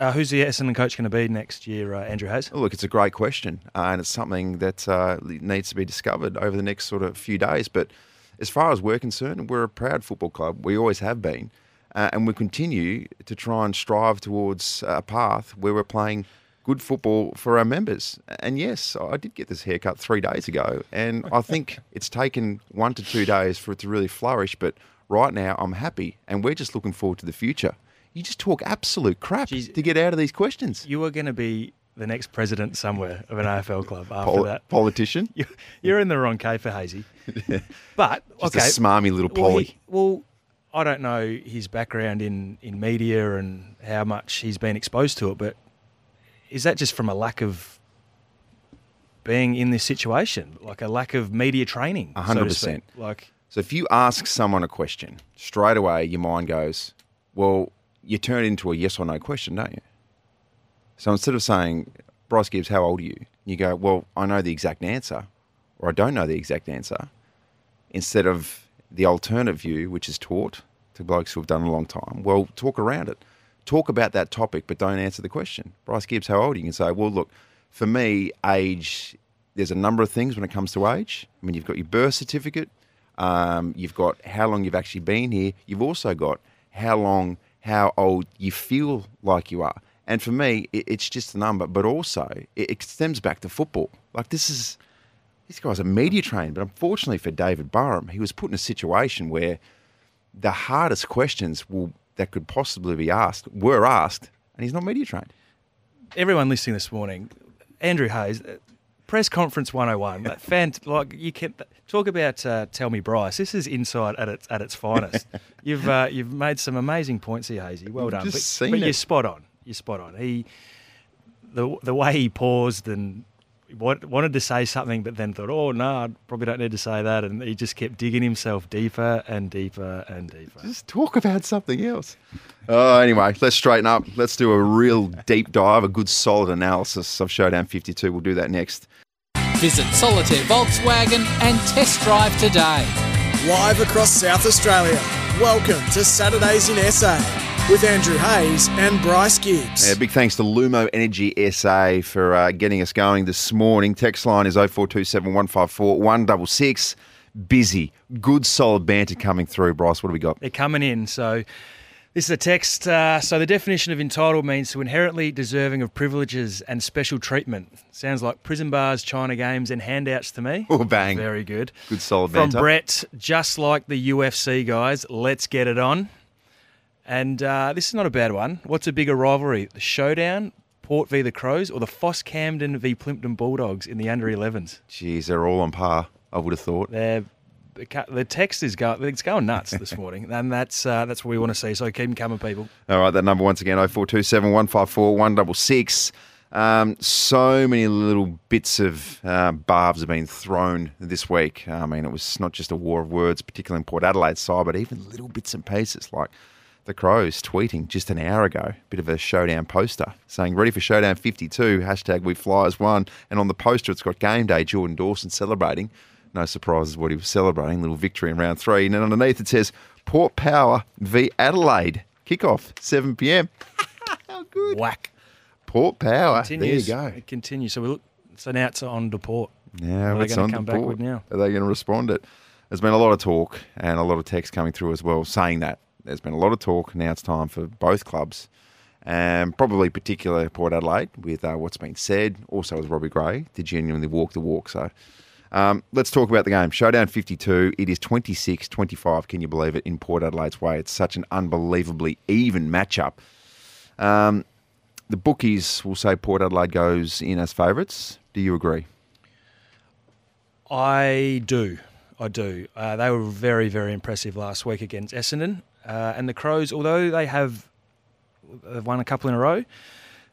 Uh, who's the Essendon coach going to be next year, uh, Andrew Hayes? Oh, look, it's a great question, uh, and it's something that uh, needs to be discovered over the next sort of few days. But as far as we're concerned, we're a proud football club. We always have been, uh, and we continue to try and strive towards a path where we're playing good football for our members. And yes, I did get this haircut three days ago, and I think it's taken one to two days for it to really flourish. But right now, I'm happy, and we're just looking forward to the future. You just talk absolute crap to get out of these questions. You are going to be the next president somewhere of an AFL club after Poli- that. Politician? You- You're in the wrong caper, Hazy. But Just a okay, smarmy little Polly. Well, I don't know his background in in media and how much he's been exposed to it, but is that just from a lack of being in this situation, like a lack of media training? So hundred percent. Like So if you ask someone a question, straight away your mind goes, well, you turn it into a yes or no question, don't you? So instead of saying, Bryce Gibbs, how old are you? You go, well, I know the exact answer, or I don't know the exact answer. Instead of the alternative view, which is taught to blokes who have done a long time, well, talk around it. Talk about that topic, but don't answer the question. Bryce Gibbs, how old? You can say, well, look, for me, age, there's a number of things when it comes to age. I mean, you've got your birth certificate, um, you've got how long you've actually been here, you've also got how long, how old you feel like you are. And for me, it, it's just a number, but also it, it stems back to football. Like this is, these guys are media trained, but unfortunately for David Barham, he was put in a situation where the hardest questions will, that could possibly be asked were asked, and he's not media trained. everyone listening this morning, Andrew Hayes, uh, press conference 101. That fan, like you can talk about. Uh, Tell me, Bryce. This is insight at its at its finest. you've uh, you've made some amazing points here, Hazy. Well done. just but but you're spot on. You're spot on. He the the way he paused and wanted to say something, but then thought, "Oh no, I probably don't need to say that," and he just kept digging himself deeper and deeper and deeper. Just talk about something else. Oh, anyway, let's straighten up. Let's do a real deep dive, a good solid analysis of Showdown 52. We'll do that next. Visit Solitaire Volkswagen and test drive today. Live across South Australia. Welcome to Saturdays in SA with Andrew Hayes and Bryce Gibbs. Yeah, big thanks to Lumo Energy SA for uh, getting us going this morning. Text line is 0427 154 166. Busy. Good, solid banter coming through, Bryce. What do we got? They're coming in. So this is a text. Uh, so the definition of entitled means to inherently deserving of privileges and special treatment. Sounds like prison bars, China games, and handouts to me. Oh, bang. Very good. Good, solid From banter. From Brett, just like the UFC guys, let's get it on. And uh, this is not a bad one. What's a bigger rivalry, the Showdown, Port v the Crows, or the Foss Camden v Plympton Bulldogs in the under 11s? Jeez, they're all on par, I would have thought. They're, the text is going, it's going nuts this morning, and that's uh, that's what we want to see. So keep them coming, people. All right, that number once again, 0427 154 166. Um, so many little bits of uh, barbs have been thrown this week. I mean, it was not just a war of words, particularly in Port Adelaide side, but even little bits and pieces like the Crows tweeting just an hour ago, bit of a showdown poster saying, ready for showdown 52, hashtag we fly as one. And on the poster, it's got game day, Jordan Dawson celebrating. No surprises what he was celebrating, little victory in round three. And then underneath it says, Port Power v Adelaide, kickoff, 7 p.m. How good. Whack. Port Power. Continues. There you go. It continues. So we look, so now it's on to Port. Yeah, What are they it's on come back with now? Are they going to respond it? There's been a lot of talk and a lot of text coming through as well saying that. There's been a lot of talk. Now it's time for both clubs, and probably particular Port Adelaide with uh, what's been said. Also with Robbie Gray to genuinely walk the walk. So um, let's talk about the game. Showdown 52. It is 26 25. Can you believe it? In Port Adelaide's way. It's such an unbelievably even matchup. Um, the bookies will say Port Adelaide goes in as favourites. Do you agree? I do. I do. Uh, they were very, very impressive last week against Essendon. Uh, and the Crows, although they have they've won a couple in a row,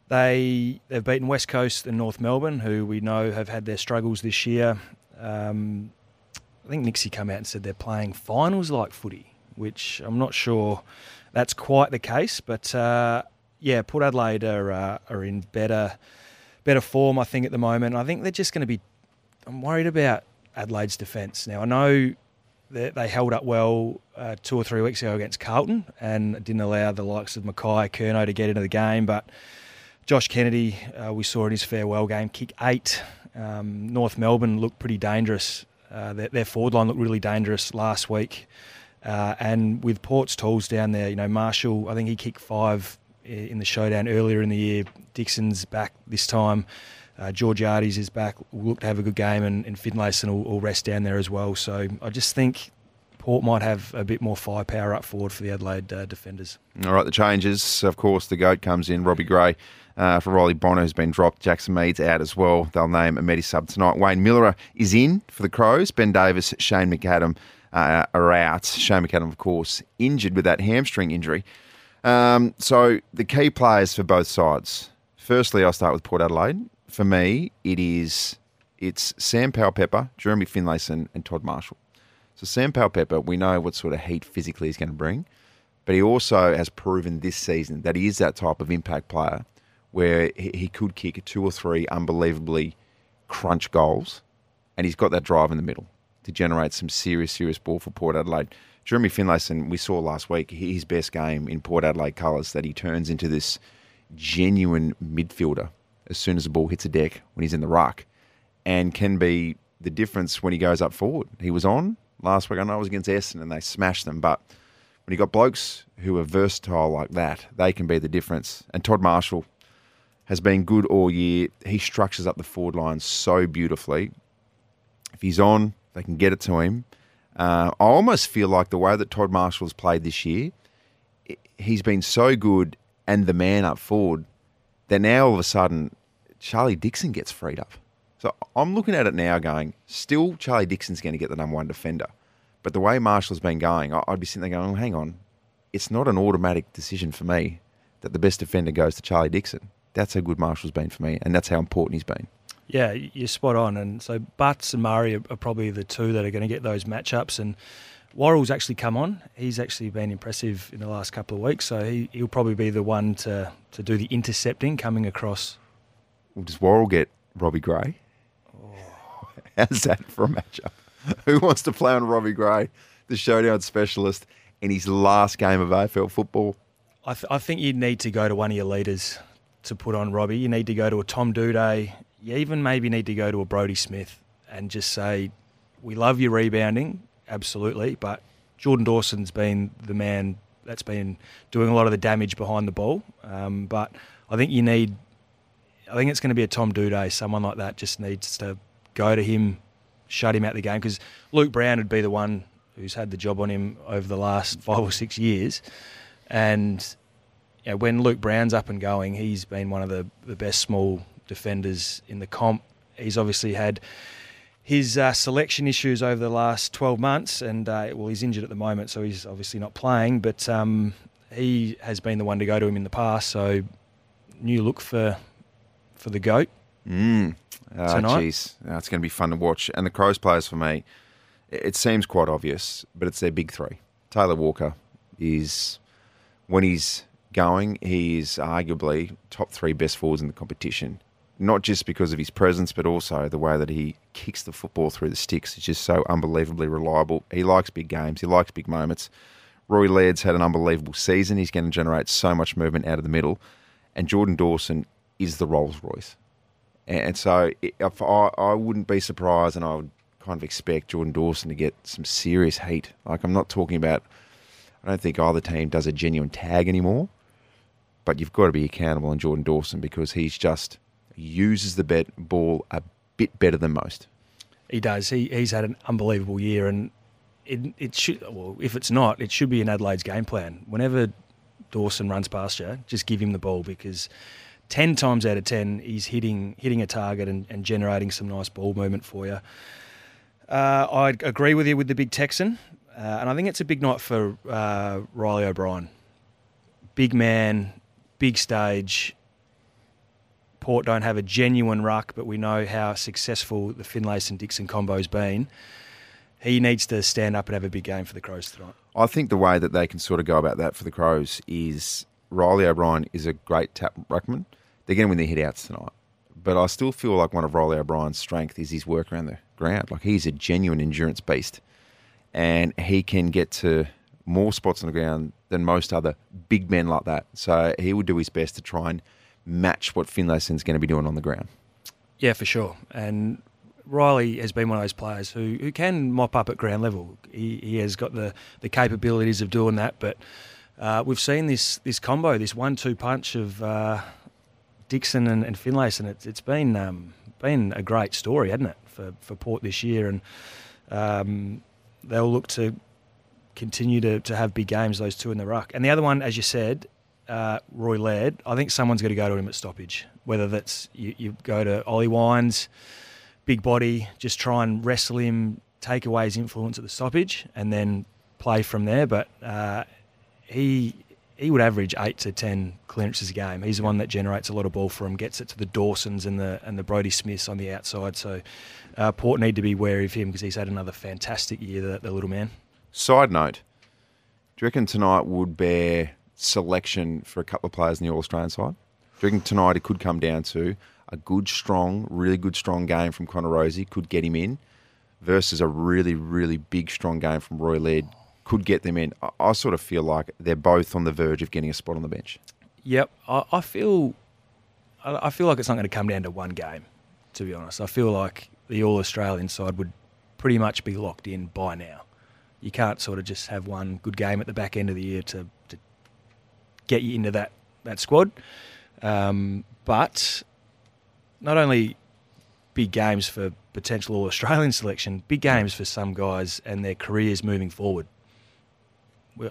they they've beaten West Coast and North Melbourne, who we know have had their struggles this year. Um, I think Nicksy come out and said they're playing finals like footy, which I'm not sure that's quite the case. But uh, yeah, Port Adelaide are uh, are in better better form, I think, at the moment. I think they're just going to be. I'm worried about Adelaide's defence now. I know they, they held up well uh, two or three weeks ago against Carlton and didn't allow the likes of McKay, Curnow to get into the game, but. Josh Kennedy, uh, we saw in his farewell game, kick eight. Um, North Melbourne looked pretty dangerous. Uh, their, their forward line looked really dangerous last week. Uh, and with Port's tools down there, you know, Marshall, I think he kicked five in the showdown earlier in the year. Dixon's back this time. Uh, Georgiades is back. Will look to have a good game, and, and Finlayson will, will rest down there as well. So I just think Port might have a bit more firepower up forward for the Adelaide uh, defenders. All right, the changes. Of course, the GOAT comes in. Robbie Gray uh, for Riley Bonner who's been dropped. Jackson Mead's out as well. They'll name a Medi sub tonight. Wayne Milera is in for the Crows. Ben Davis, Shane McAdam uh, are out. Shane McAdam, of course, injured with that hamstring injury. Um, so the key players for both sides. Firstly, I'll start with Port Adelaide. For me, it is it's Sam Powell-Pepper, Jeremy Finlayson, and Todd Marshall. So Sam Powell-Pepper, we know what sort of heat physically he's going to bring, but he also has proven this season that he is that type of impact player where he, he could kick two or three unbelievably crunch goals, and he's got that drive in the middle to generate some serious, serious ball for Port Adelaide. Jeremy Finlayson, we saw last week his best game in Port Adelaide colours that he turns into this genuine midfielder as soon as the ball hits a deck when he's in the ruck, and can be the difference when he goes up forward. He was on last week. I know it was against Essendon and they smashed them, but when you got blokes who are versatile like that, they can be the difference. And Todd Marshall has been good all year. He structures up the forward line so beautifully. If he's on, they can get it to him. Uh, I almost feel like the way that Todd Marshall's played this year, i- he's been so good and the man up forward that now all of a sudden Charlie Dixon gets freed up. So I'm looking at it now going, still Charlie Dixon's going to get the number one defender. But the way Marshall's been going, I'd be sitting there going, oh, hang on, it's not an automatic decision for me that the best defender goes to Charlie Dixon. That's how good Marshall's been for me, and that's how important he's been. Yeah, you're spot on. And so Butts and Murray are, probably the two that are going to get those matchups. And Worrell's actually come on. He's actually been impressive in the last couple of weeks. So he, he'll probably be the one to, to do the intercepting coming across. Does Worrell get Robbie Gray? How's that for a matchup? Who wants to play on Robbie Gray, the showdown specialist, in his last game of AFL football? I, th- I think you need to go to one of your leaders to put on Robbie. You need to go to a Tom Doedee. You even maybe need to go to a Brodie Smith and just say, we love your rebounding, absolutely, but Jordan Dawson's been the man that's been doing a lot of the damage behind the ball. Um, but I think you need, I think it's going to be a Tom Doedee. Someone like that just needs to go to him, shut him out the game because Luke Brown would be the one who's had the job on him over the last five or six years, and you know, when Luke Brown's up and going, he's been one of the, the best small defenders in the comp. He's obviously had his uh, selection issues over the last 12 months, and uh, well, he's injured at the moment, so he's obviously not playing. But um, he has been the one to go to him in the past. So new look for for the goat. Mm. Oh, Tonight? jeez. Oh, it's going to be fun to watch. And the Crows players for me, it it seems quite obvious, but it's their big three. Taylor Walker is, when he's going, he is arguably top three best forwards in the competition. Not just because of his presence, but also the way that he kicks the football through the sticks. It's just so unbelievably reliable. He likes big games. He likes big moments. Rory Laird's had an unbelievable season. He's going to generate so much movement out of the middle. And Jordan Dawson is the Rolls Royce. And so if I, I wouldn't be surprised and I would kind of expect Jordan Dawson to get some serious heat. Like, I'm not talking about, I don't think either team does a genuine tag anymore, but you've got to be accountable on Jordan Dawson because he's just uses the bet ball a bit better than most. He does. He he's had an unbelievable year, and it it should. Well, if it's not, it should be in Adelaide's game plan. Whenever Dawson runs past you, just give him the ball because ten times out of ten he's hitting hitting a target and, and generating some nice ball movement for you. Uh, I agree with you with the big Texan, uh, and I think it's a big night for uh, Riley O'Brien. Big man, big stage. Port don't have a genuine ruck, but we know how successful the Finlayson Dixon combo's been. He needs to stand up and have a big game for the Crows tonight. I think the way that they can sort of go about that for the Crows is Riley O'Brien is a great tap ruckman. They're going to win their hit outs tonight. But I still feel like one of Riley O'Brien's strength is his work around the ground. Like he's a genuine endurance beast. And he can get to more spots on the ground than most other big men like that. So he would do his best to try and match what Finlayson's going to be doing on the ground. Yeah, for sure. And Riley has been one of those players who, who can mop up at ground level. He, he has got the, the capabilities of doing that, but uh, we've seen this this combo, this one-two punch of uh, Dixon and, and Finlayson. It's it's been um, been a great story, hasn't it, for, for Port this year? And um, they'll look to continue to, to have big games, those two in the ruck. And the other one, as you said, uh, Rory Laird, I think someone's got to go to him at stoppage. Whether that's you, you go to Ollie Wines, big body, just try and wrestle him, take away his influence at the stoppage, and then play from there. But uh, he he would average eight to ten clearances a game. He's the one that generates a lot of ball for him, gets it to the Dawsons and the and the Brodie Smiths on the outside. So uh, Port need to be wary of him because he's had another fantastic year, the, the little man. Side note, do you reckon tonight would bear selection for a couple of players in the All Australian side? Do you reckon tonight it could come down to a good, strong, really good, strong game from Connor Rozee could get him in versus a really, really big, strong game from Rory Laird could get them in? I, I sort of feel like they're both on the verge of getting a spot on the bench. Yep, I, I feel I, I feel like it's not going to come down to one game. To be honest, I feel like the All Australian side would pretty much be locked in by now. You can't sort of just have one good game at the back end of the year to, to get you into that that squad. Um, but not only big games for potential All Australian selection, big games for some guys and their careers moving forward.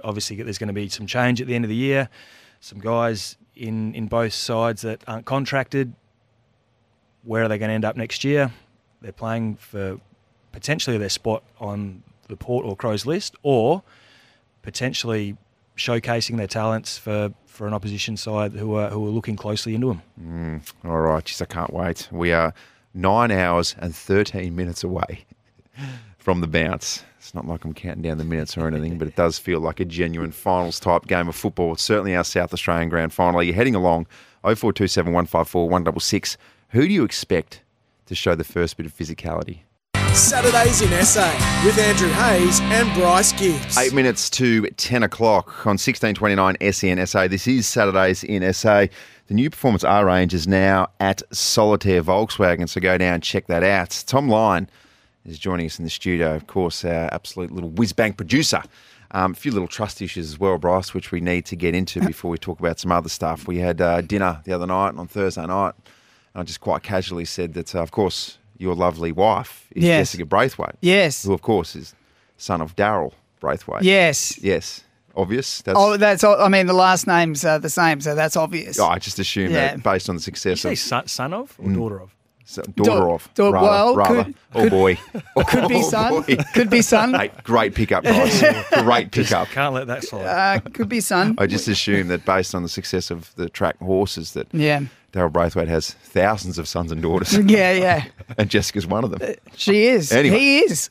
Obviously, there's going to be some change at the end of the year. Some guys in, in both sides that aren't contracted. Where are they going to end up next year? They're playing for potentially their spot on the Port or Crows list, or potentially showcasing their talents for, for an opposition side who are who are looking closely into them. Mm, all right, jeez, I can't wait. We are nine hours and 13 minutes away from the bounce. It's not like I'm counting down the minutes or anything, but it does feel like a genuine finals type game of football. It's certainly our South Australian grand final. You're heading along 0427 154 166. Who do you expect to show the first bit of physicality? Saturdays in SA with Andrew Hayes and Bryce Gibbs. Eight minutes to 10 o'clock on 1629 SENSA. This is Saturdays in SA. The new Performance R range is now at Solitaire Volkswagen, so go down and check that out. Tom Lyon is joining us in the studio, of course, our absolute little whiz bang producer. Um, a few little trust issues as well, Bryce, which we need to get into before we talk about some other stuff. We had uh, dinner the other night on Thursday night, and I just quite casually said that, uh, of course, your lovely wife is Yes. Jessica Braithwaite. Yes. Who, of course, is son of Daryl Braithwaite. Yes. Yes. Obvious. That's, oh, that's. all- I mean, the last names are the same, so that's obvious. Oh, I just assume Yeah. that based on the success Say of son, son of or Mm. daughter of? So- daughter Da- of, da- rather, well, rather. could- oh could- boy, Could be Oh, son. boy. Could be son. Hey, great pickup, guys. great pickup. Can't let that slide. Uh, could be son. I just assume that based on the success of the track horses, that Yeah. Daryl Braithwaite has thousands of sons and daughters. Yeah, yeah. and Jessica's one of them. She is. Anyway. He is.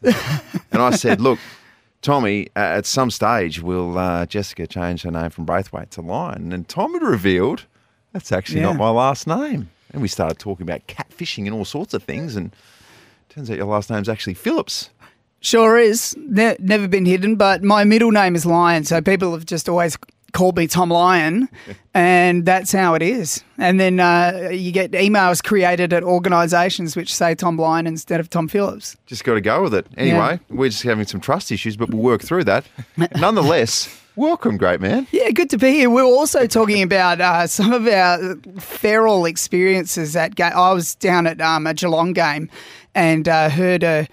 And I said, look, Tommy, uh, at some stage, will uh, Jessica change her name from Braithwaite to Lyon? And Tom had revealed that's actually Yeah. not my last name. And we started talking about catfishing and all sorts of things. And turns out your last name's actually Phillips. Sure is. Ne- never been hidden, but my middle name is Lion, so people have just always called me Tom Lyon, and that's how it is. And then uh, you get emails created at organisations which say Tom Lyon instead of Tom Phillips. Just got to go with it. Anyway, we're just having some trust issues, but we'll work through that. Nonetheless, welcome, great man. Yeah, good to be here. We're also talking about uh, some of our feral experiences at game. I was down at um, a Geelong game and uh, heard a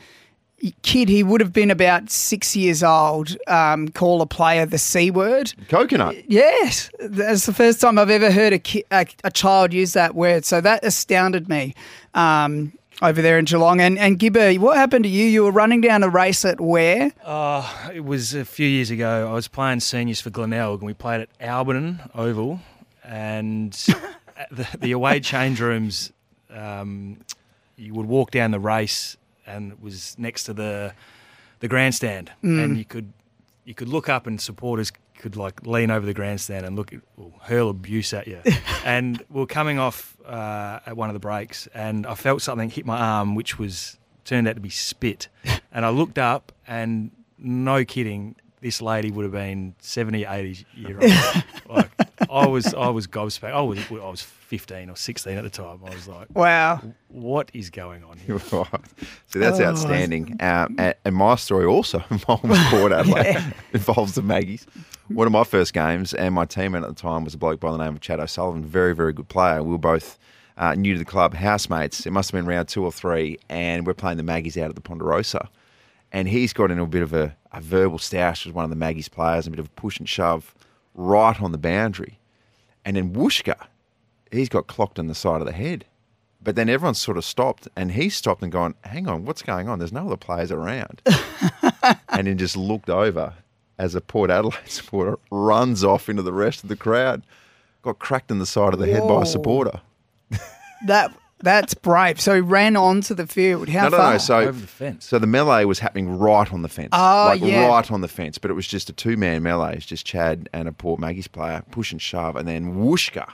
kid, he would have been about six years old, um, call a player the C word. Coconut. Yes, that's the first time I've ever heard a, ki- a, a child use that word. So that astounded me um, over there in Geelong. And, and Gibber, what happened to you? You were running down a race at where? Uh, it was a few years ago. I was playing seniors for Glenelg, and we played at Alberton Oval, and the, the away change rooms. Um, you would walk down the race, and it was next to the the grandstand, Mm. and you could you could look up, and supporters could like lean over the grandstand and look at, hurl abuse at you. and we're coming off uh, at one of the breaks, and I felt something hit my arm, which was turned out to be spit. And I looked up, and no kidding, this lady would have been 70, 80 year old. like, I was, I was gobsmacked. I was, I was 15 or 16 at the time. I was like, Wow. what is going on here? Right. So that's Oh. outstanding. Um, and, and my story also involves Port Adelaide, involves the Maggies. One of my first games, and my teammate at the time was a bloke by the name of Chad O'Sullivan, very, very good player. We were both uh, new to the club, housemates. It must have been round two or three, and we're playing the Maggies out at the Ponderosa. And he's got into a bit of a, a verbal stoush with one of the Maggies players, a bit of a push and shove right on the boundary. And then Wooshka, he's got clocked in the side of the head. But then everyone sort of stopped, and he stopped and gone, "Hang on, what's going on? There's no other players around." and then just looked over as a Port Adelaide supporter runs off into the rest of the crowd. Got cracked in the side of the head by a supporter. That That's brave. So he ran onto the field. How no, no, far? no. So, so the melee was happening right on the fence. Oh, like yeah. right on the fence. But it was just a two man melee. It's just Chad and a poor Maggie's player, push and shove, and then whooshka.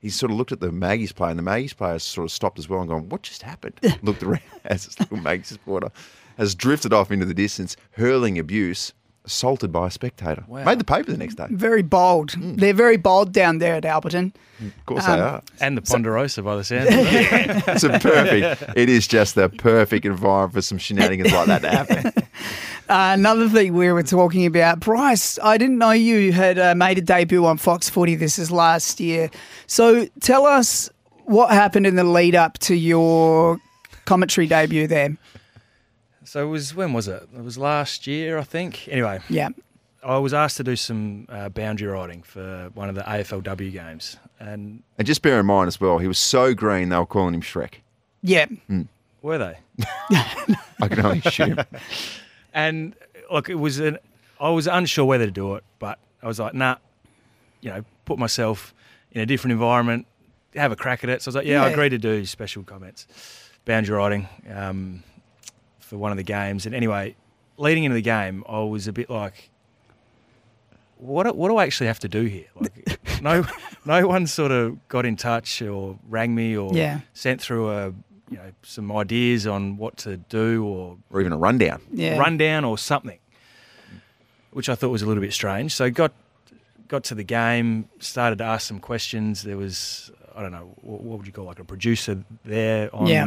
He sort of looked at the Maggie's player, and the Maggie's player sort of stopped as well and gone, What just happened? Looked around as this little Maggie's supporter has drifted off into the distance, hurling abuse, assaulted by a spectator. Made the paper the next day. Very bold. They're very bold down there at Alberton. Of course Um, they are. And the Ponderosa by the sound it's a perfect. It is just the perfect environment for some shenanigans like that to happen. Uh, another thing we were talking about, Bryce, I didn't know you had uh, made a debut on Fox Footy. This is last year. So tell us what happened in the lead up to your commentary debut there. So it was when was it? It was last year, I think. Anyway, Yeah. I was asked to do some uh, boundary riding for one of the AFLW games, and And just bear in mind as well, he was so green they were calling him Shrek. Yeah. were they? I can only assume. And look, it was an. I was unsure whether to do it, but I was like, nah, you know, put myself in a different environment, have a crack at it. So I was like, yeah, I agree to do special comments, boundary riding um, for one of the games. And anyway, leading into the game, I was a bit like, what do, what do I actually have to do here? Like, no, no one sort of got in touch or rang me or Yeah. sent through a you know some ideas on what to do or Or even a rundown. Yeah. rundown or something, which I thought was a little bit strange. So got got to the game, started to ask some questions. There was I don't know what, what would you call like a producer there on Yeah.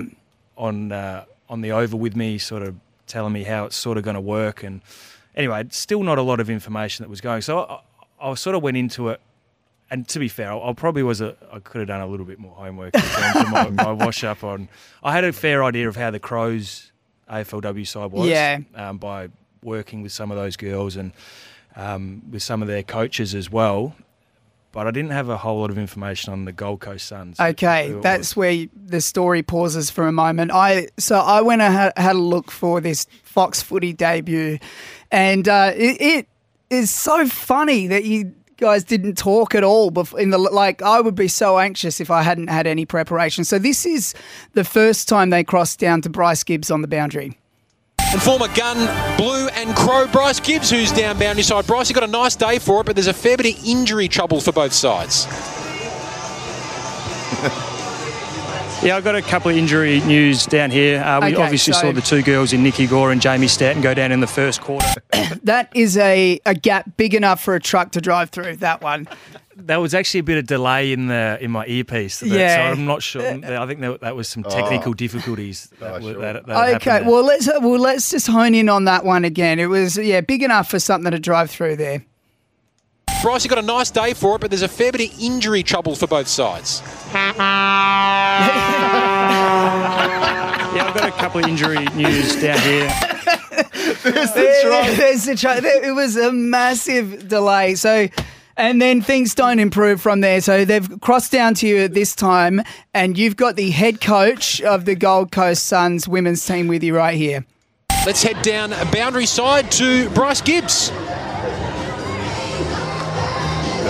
on uh, on the over with me, sort of telling me how it's sort of going to work. And anyway, still not a lot of information that was going. So I, I sort of went into it. And to be fair, I, I probably was a. I could have done a little bit more homework in terms of my, my wash up on. I had a fair idea of how the Crows AFLW side was. Yeah. Um, by working with some of those girls and um, with some of their coaches as well. But I didn't have a whole lot of information on the Gold Coast Suns. Okay, that's where you- the story pauses for a moment. I so I went and had, had a look for this Fox Footy debut, and uh, it, it is so funny that you guys didn't talk at all. Before, in the like, I would be so anxious if I hadn't had any preparation. So this is the first time they crossed down to Bryce Gibbs on the boundary. And former gun, blue and crow Bryce Gibbs, who's down boundary side. Bryce, you got a nice day for it, but there's a fair bit of injury trouble for both sides. Yeah, I've got a couple of injury news down here. Uh, we Okay, obviously so- saw the two girls in Nikki Gore and Jamie Stanton go down in the first quarter. That is a, a gap big enough for a truck to drive through. That one. There was actually a bit of delay in the in my earpiece. That, Yeah. so I'm not sure. I think that, that was some technical Oh. difficulties. That, oh, were, that, that Okay, well let's uh, well let's just hone in on that one again. It was yeah big enough for something to drive through there. Bryce, you got a nice day for it, but there's a fair bit of injury trouble for both sides. Yeah, I've got a couple of injury news down here. There's the truck. There's the truck. There- It was a massive delay. So, and then things don't improve from there. So they've crossed down to you at this time, and you've got the head coach of the Gold Coast Suns women's team with you right here. Let's head down boundary side to Bryce Gibbs.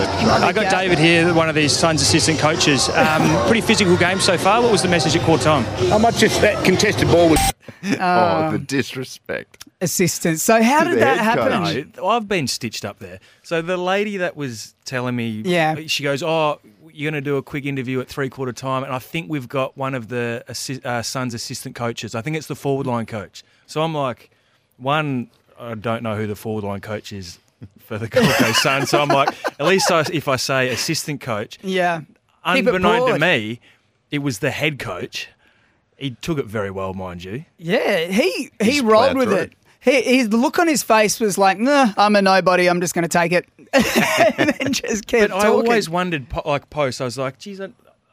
I got David here, one of these Suns assistant coaches. Um, pretty physical game so far. What was the message at quarter time? How much just that contested ball was? Uh, oh, the disrespect. Assistant. So how did that happen? No, I've been stitched up there. So the lady that was telling me, Yeah. she goes, "Oh, you're going to do a quick interview at three quarter time, and I think we've got one of the assi- uh, Suns assistant coaches. I think it's the forward line coach." So I'm like, one, I don't know who the forward line coach is for the Gold Coast Suns. So I'm like, at least I, if I say assistant coach, Yeah. Keep it unbeknown to broad. me, it was the head coach. He took it very well, mind you. Yeah, he he Just rolled plowed with through it. He, his look on his face was like, "Nah, I'm a nobody. I'm just going to take it," and then just kept But I talking. always wondered, po- like post, I was like, geez, I,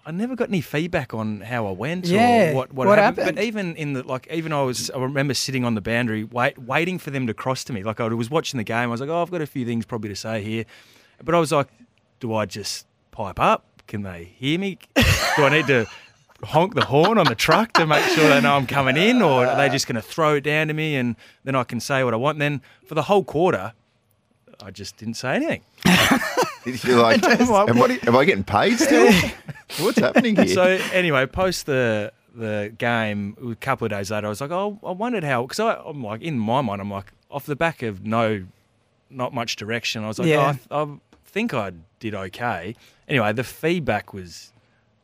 I never got any feedback on how I went Yeah, or what, what, what happened. happened? But even in the like, even I was, I remember sitting on the boundary, wait, waiting for them to cross to me. Like I was watching the game, I was like, oh, I've got a few things probably to say here, but I was like, do I just pipe up? Can they hear me? do I need to? Honk the horn on the truck to make sure they know I'm coming in, or are they just going to throw it down to me and then I can say what I want? And then for the whole quarter, I just didn't say anything. You're like, I'm like, am, what- I, am I getting paid still? What's happening here? So anyway, post the the game a couple of days later, I was like, oh, I wondered how because I'm like in my mind, I'm like off the back of no, not much direction. I was like, Yeah. oh, I, I think I did okay. Anyway, the feedback was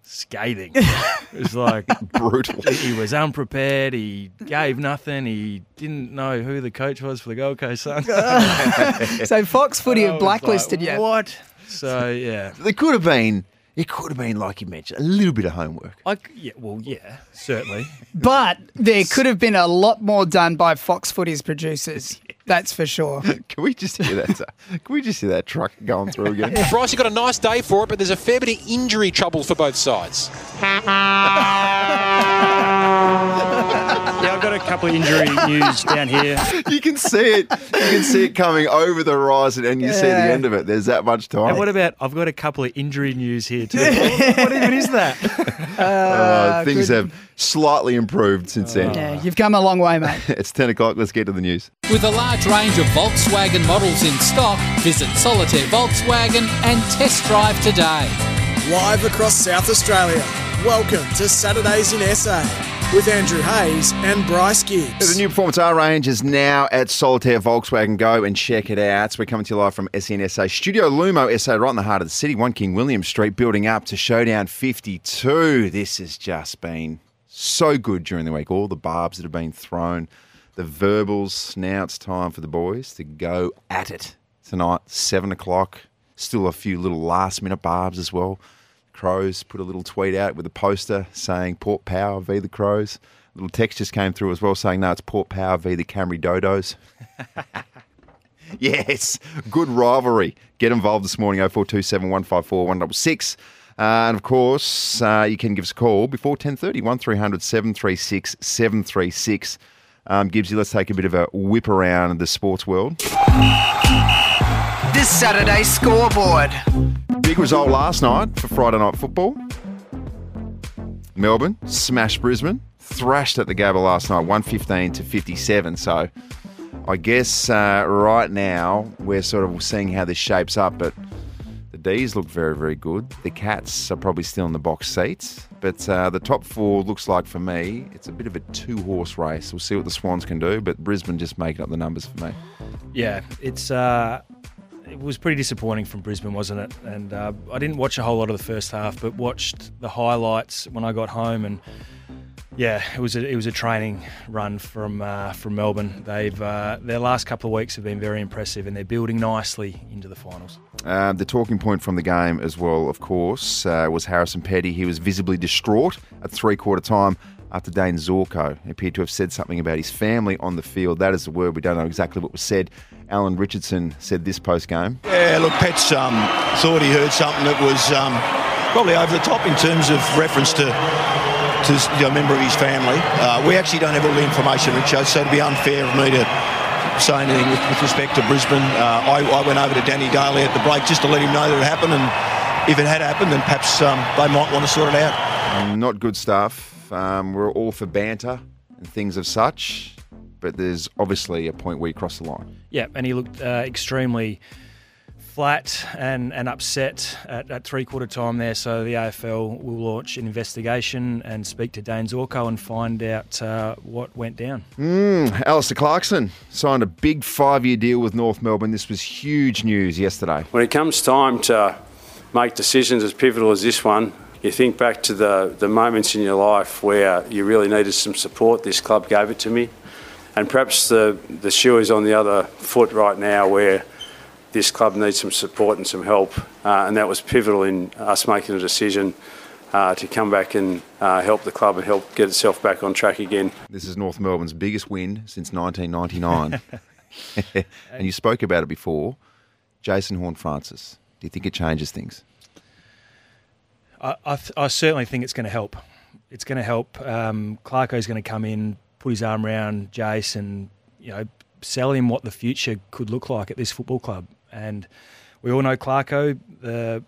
scathing. it was like brutal. He was unprepared. He gave nothing. He didn't know who the coach was for the Gold Coast Suns. so Fox Footy have blacklisted like, you. What? So yeah, There could have been, it could have been, like you mentioned, a little bit of homework. I, yeah, well, yeah, certainly. But there could have been a lot more done by Fox Footy's producers. That's for sure. Can we just hear that? uh, Can we just hear that truck going through again? Bryce, you got a nice day for it, but there's a fair bit of injury trouble for both sides. Yeah, I've got a couple of injury news down here. You can see it. You can see it coming over the horizon, and you see the end of it. There's that much time. And what about? I've got a couple of injury news here too. what, what even is that? Uh, things have slightly improved since then. Yeah, you've come a long way, mate. It's 10 o'clock. Let's get to the news. With a large range of Volkswagen models in stock, visit Solitaire Volkswagen and test drive today. Live across South Australia. Welcome to Saturdays in SA with Andrew Hayes and Bryce Gibbs. The new Performance R range is now at Solitaire Volkswagen. Go and check it out. We're coming to you live from SNSA Studio Lumo SA, right in the heart of the city, 1 King William Street, building up to Showdown 52. This has just been so good during the week. All the barbs that have been thrown, the verbals. Now it's time for the boys to go at it tonight, 7 o'clock. Still a few little last minute barbs as well. Crows put a little tweet out with a poster saying Port Power v the Crows. A little text just came through as well saying, no, it's Port Power v the Camry Dodos. yes, good rivalry. Get involved this morning, 0427 154 166. Uh, and of course, uh, you can give us a call before 10.30, 1300 736 736. Um, Gibbsy, let's take a bit of a whip around the sports world. This Saturday scoreboard. Big result last night for Friday night football. Melbourne smashed Brisbane, thrashed at the Gabba last night, 115 to 57. So I guess uh, right now we're sort of seeing how this shapes up, but the D's look very, very good. The Cats are probably still in the box seats, but uh, the top four looks like for me it's a bit of a two horse race. We'll see what the Swans can do, but Brisbane just making up the numbers for me. Yeah, it's uh, it was pretty disappointing from Brisbane, wasn't it? And uh, I didn't watch a whole lot of the first half, but watched the highlights when I got home, and yeah, it was a it was a training run from uh, from Melbourne. They've uh, their last couple of weeks have been very impressive, and they're building nicely into the finals. Uh, the talking point from the game as well, of course, uh, was Harrison Petty. He was visibly distraught at three quarter time after Dayne Zorko appeared to have said something about his family on the field. That is the word. We don't know exactly what was said. Alan Richardson said this post game. Yeah, look, Pet's um, thought he heard something that was um, probably over the top in terms of reference to to a member of his family. Uh, we actually don't have all the information, Richo, so it'd be unfair of me to say anything with, with respect to Brisbane. Uh, I, I went over to Danny Daly at the break just to let him know that it happened, and if it had happened, then perhaps um, they might want to sort it out. Um, not good stuff. Um, we're all for banter and things of such, but there's obviously a point where you cross the line. Yeah, and he looked uh, extremely flat and, and upset at, at three quarter time there. So the AFL will launch an investigation and speak to Dayne Zorko and find out uh, what went down. Mm, Alistair Clarkson signed a big five year deal with North Melbourne. This was huge news yesterday. When it comes time to make decisions as pivotal as this one, you think back to the, the moments in your life where you really needed some support. This club gave it to me. And perhaps the, the shoe is on the other foot right now where this club needs some support and some help. Uh, and that was pivotal in us making a decision uh, to come back and uh, help the club and help get itself back on track again. This is North Melbourne's biggest win since 1999. and you spoke about it before. Jason Horne-Francis. Do you think it changes things? I, I, th- I certainly think it's going to help. It's going to help. Um, Clarko's going to come in, put his arm around Jace, and you know, sell him what the future could look like at this football club. And we all know Clarko, the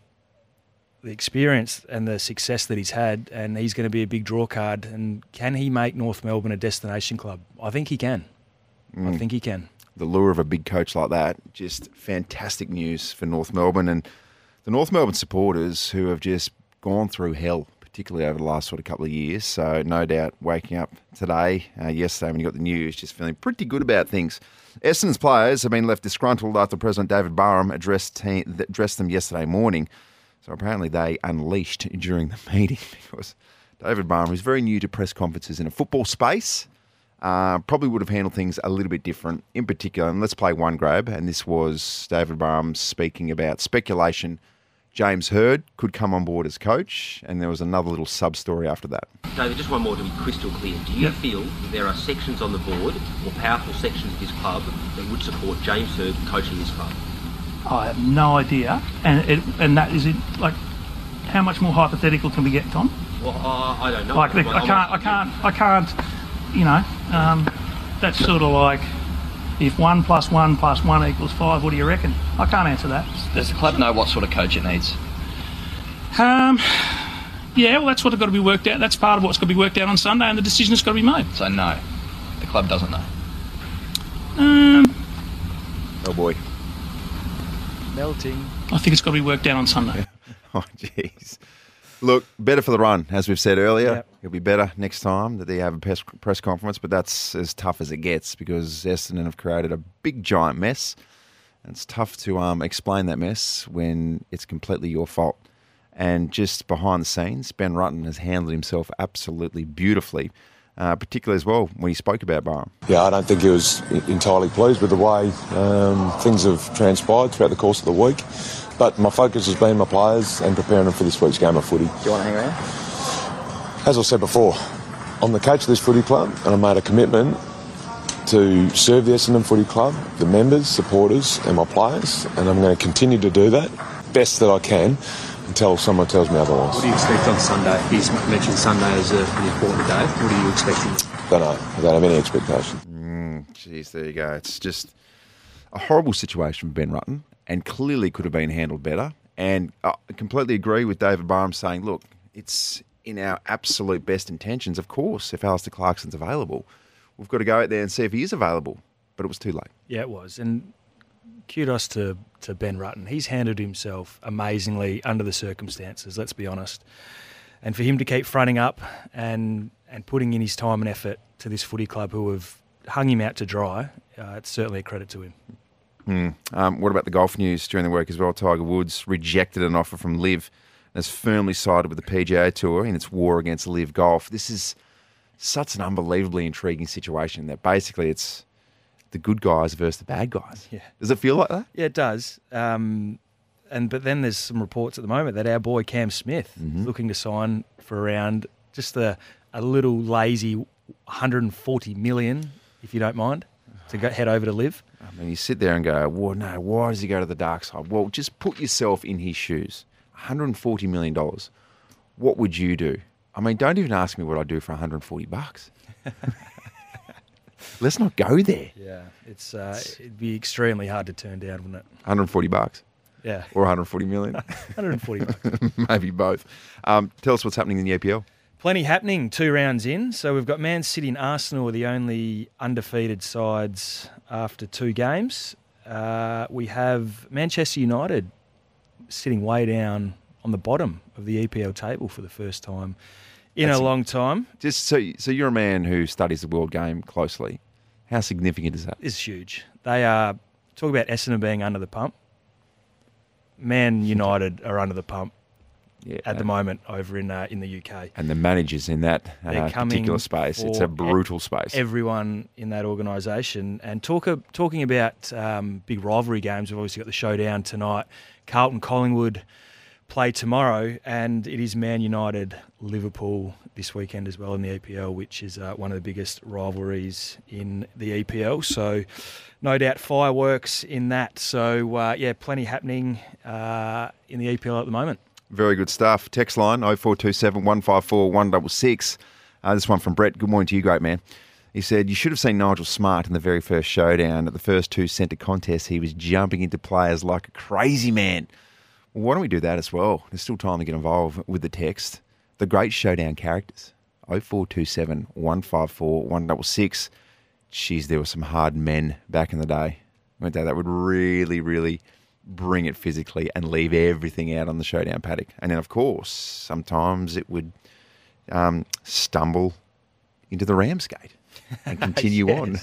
the experience and the success that he's had, and he's going to be a big draw card. And can he make North Melbourne a destination club? I think he can. I Mm. think he can. the lure of a big coach like that. Just fantastic news for North Melbourne and the North Melbourne supporters who have just gone through hell, particularly over the last sort of couple of years. So no doubt waking up today, uh, yesterday when you got the news, just feeling pretty good about things. Essendon's players have been left disgruntled after President David Barham addressed, addressed them yesterday morning. So apparently they unleashed during the meeting because David Barham is very new to press conferences in a football space. Uh, probably would have handled things a little bit different. In particular, and let's play one grab. And this was David Barham speaking about speculation. James Hird could come on board as coach, and there was another little sub story after that. David, just one more to be crystal clear. Do you feel there are sections on the board or powerful sections of this club that would support James Hird coaching this club? I have no idea, and it, and that is it. Like, how much more hypothetical can we get, Tom? Well, uh, I don't know. Like, I'm- I can't, I can't, I can't you know, um, that's sort of like if one plus one plus one equals five, what do you reckon? I can't answer that. Does the club know what sort of coach it needs? Um, yeah, well, that's what's got to be worked out. That's part of what's got to be worked out on Sunday, and the decision has got to be made. So no, the club doesn't know. Um, Oh boy. Melting. I think it's got to be worked out on Sunday. Oh, jeez. Look, better for the run, as we've said earlier. Yep. It'll be better next time that they have a press, press conference, but that's as tough as it gets because Essendon have created a big, giant mess. And it's tough to um, explain that mess when it's completely your fault. And just behind the scenes, Ben Rutten has handled himself absolutely beautifully, uh, particularly as well when he spoke about Barham. Yeah, I don't think he was entirely pleased with the way um, things have transpired throughout the course of the week. But my focus has been my players and preparing them for this week's game of footy. Do you want to hang around? As I said before, I'm the coach of this footy club and I made a commitment to serve the Essendon Footy Club, the members, supporters and my players and I'm going to continue to do that best that I can until someone tells me otherwise. What do you expect on Sunday? He's mentioned Sunday as a, an important day. What are you expecting? Don't know. I don't have any expectation. Mm, Jeez, there you go. It's just a horrible situation for Ben Rutten and clearly could have been handled better. And I completely agree with David Barham saying, look, it's in our absolute best intentions, of course, if Alistair Clarkson's available. We've got to go out there and see if he is available. But it was too late. Yeah, it was. And kudos to, to Ben Rutten. He's handled himself amazingly under the circumstances, let's be honest. And for him to keep fronting up and, and putting in his time and effort to this footy club who have hung him out to dry, uh, it's certainly a credit to him. Hmm. Um, what about the golf news during the week as well? Tiger Woods rejected an offer from LIV has firmly sided with the PGA Tour in its war against LIV Golf. This is such an unbelievably intriguing situation that basically it's the good guys versus the bad guys. Yeah. Does it feel like that? Yeah, it does. Um, and but then there's some reports at the moment that our boy Cam Smith Mhm. is looking to sign for around just a, a little lazy 140 million, if you don't mind, to go, head over to LIV. I mean, you sit there and go, well, no, why does he go to the dark side? Well, just put yourself in his shoes. $140 million. What would you do? I mean, don't even ask me what I'd do for 140 bucks. Let's not go there. Yeah, it's uh, it'd be extremely hard to turn down, wouldn't it? 140 bucks. Yeah. Or 140 million. 140 bucks. Maybe both. Um, tell us what's happening in the APL. Plenty happening two rounds in. So we've got Man City and Arsenal are the only undefeated sides after two games. Uh, we have Manchester United sitting way down on the bottom of the EPL table for the first time in That's- a long time. Just so, so you're a man who studies the world game closely. How significant is that? It's huge. They are talk about Essendon being under the pump. Man United are under the pump at the moment over in uh, in the UK. And the managers in that uh, particular space, it's a brutal space. Everyone in that organisation, and talk talking about um, big rivalry games. We've obviously got the showdown tonight. Carlton Collingwood play tomorrow, and it is Man United Liverpool this weekend as well in the EPL, which is uh, one of the biggest rivalries in the EPL. So, no doubt fireworks in that. So, uh, yeah, plenty happening uh, in the EPL at the moment. Very good stuff. Text line 0427 154 166. Uh, this one from Brett. Good morning to you, great man. He said, You should have seen Nigel Smart in the very first showdown. At the first two centre contests, he was jumping into players like a crazy man. Well, why don't we do that as well? There's still time to get involved with the text. The great showdown characters 0427 154 166. Jeez, there were some hard men back in the day. Weren't they? That would really, really bring it physically and leave everything out on the showdown paddock. And then, of course, sometimes it would um, stumble into the Ramsgate and continue on.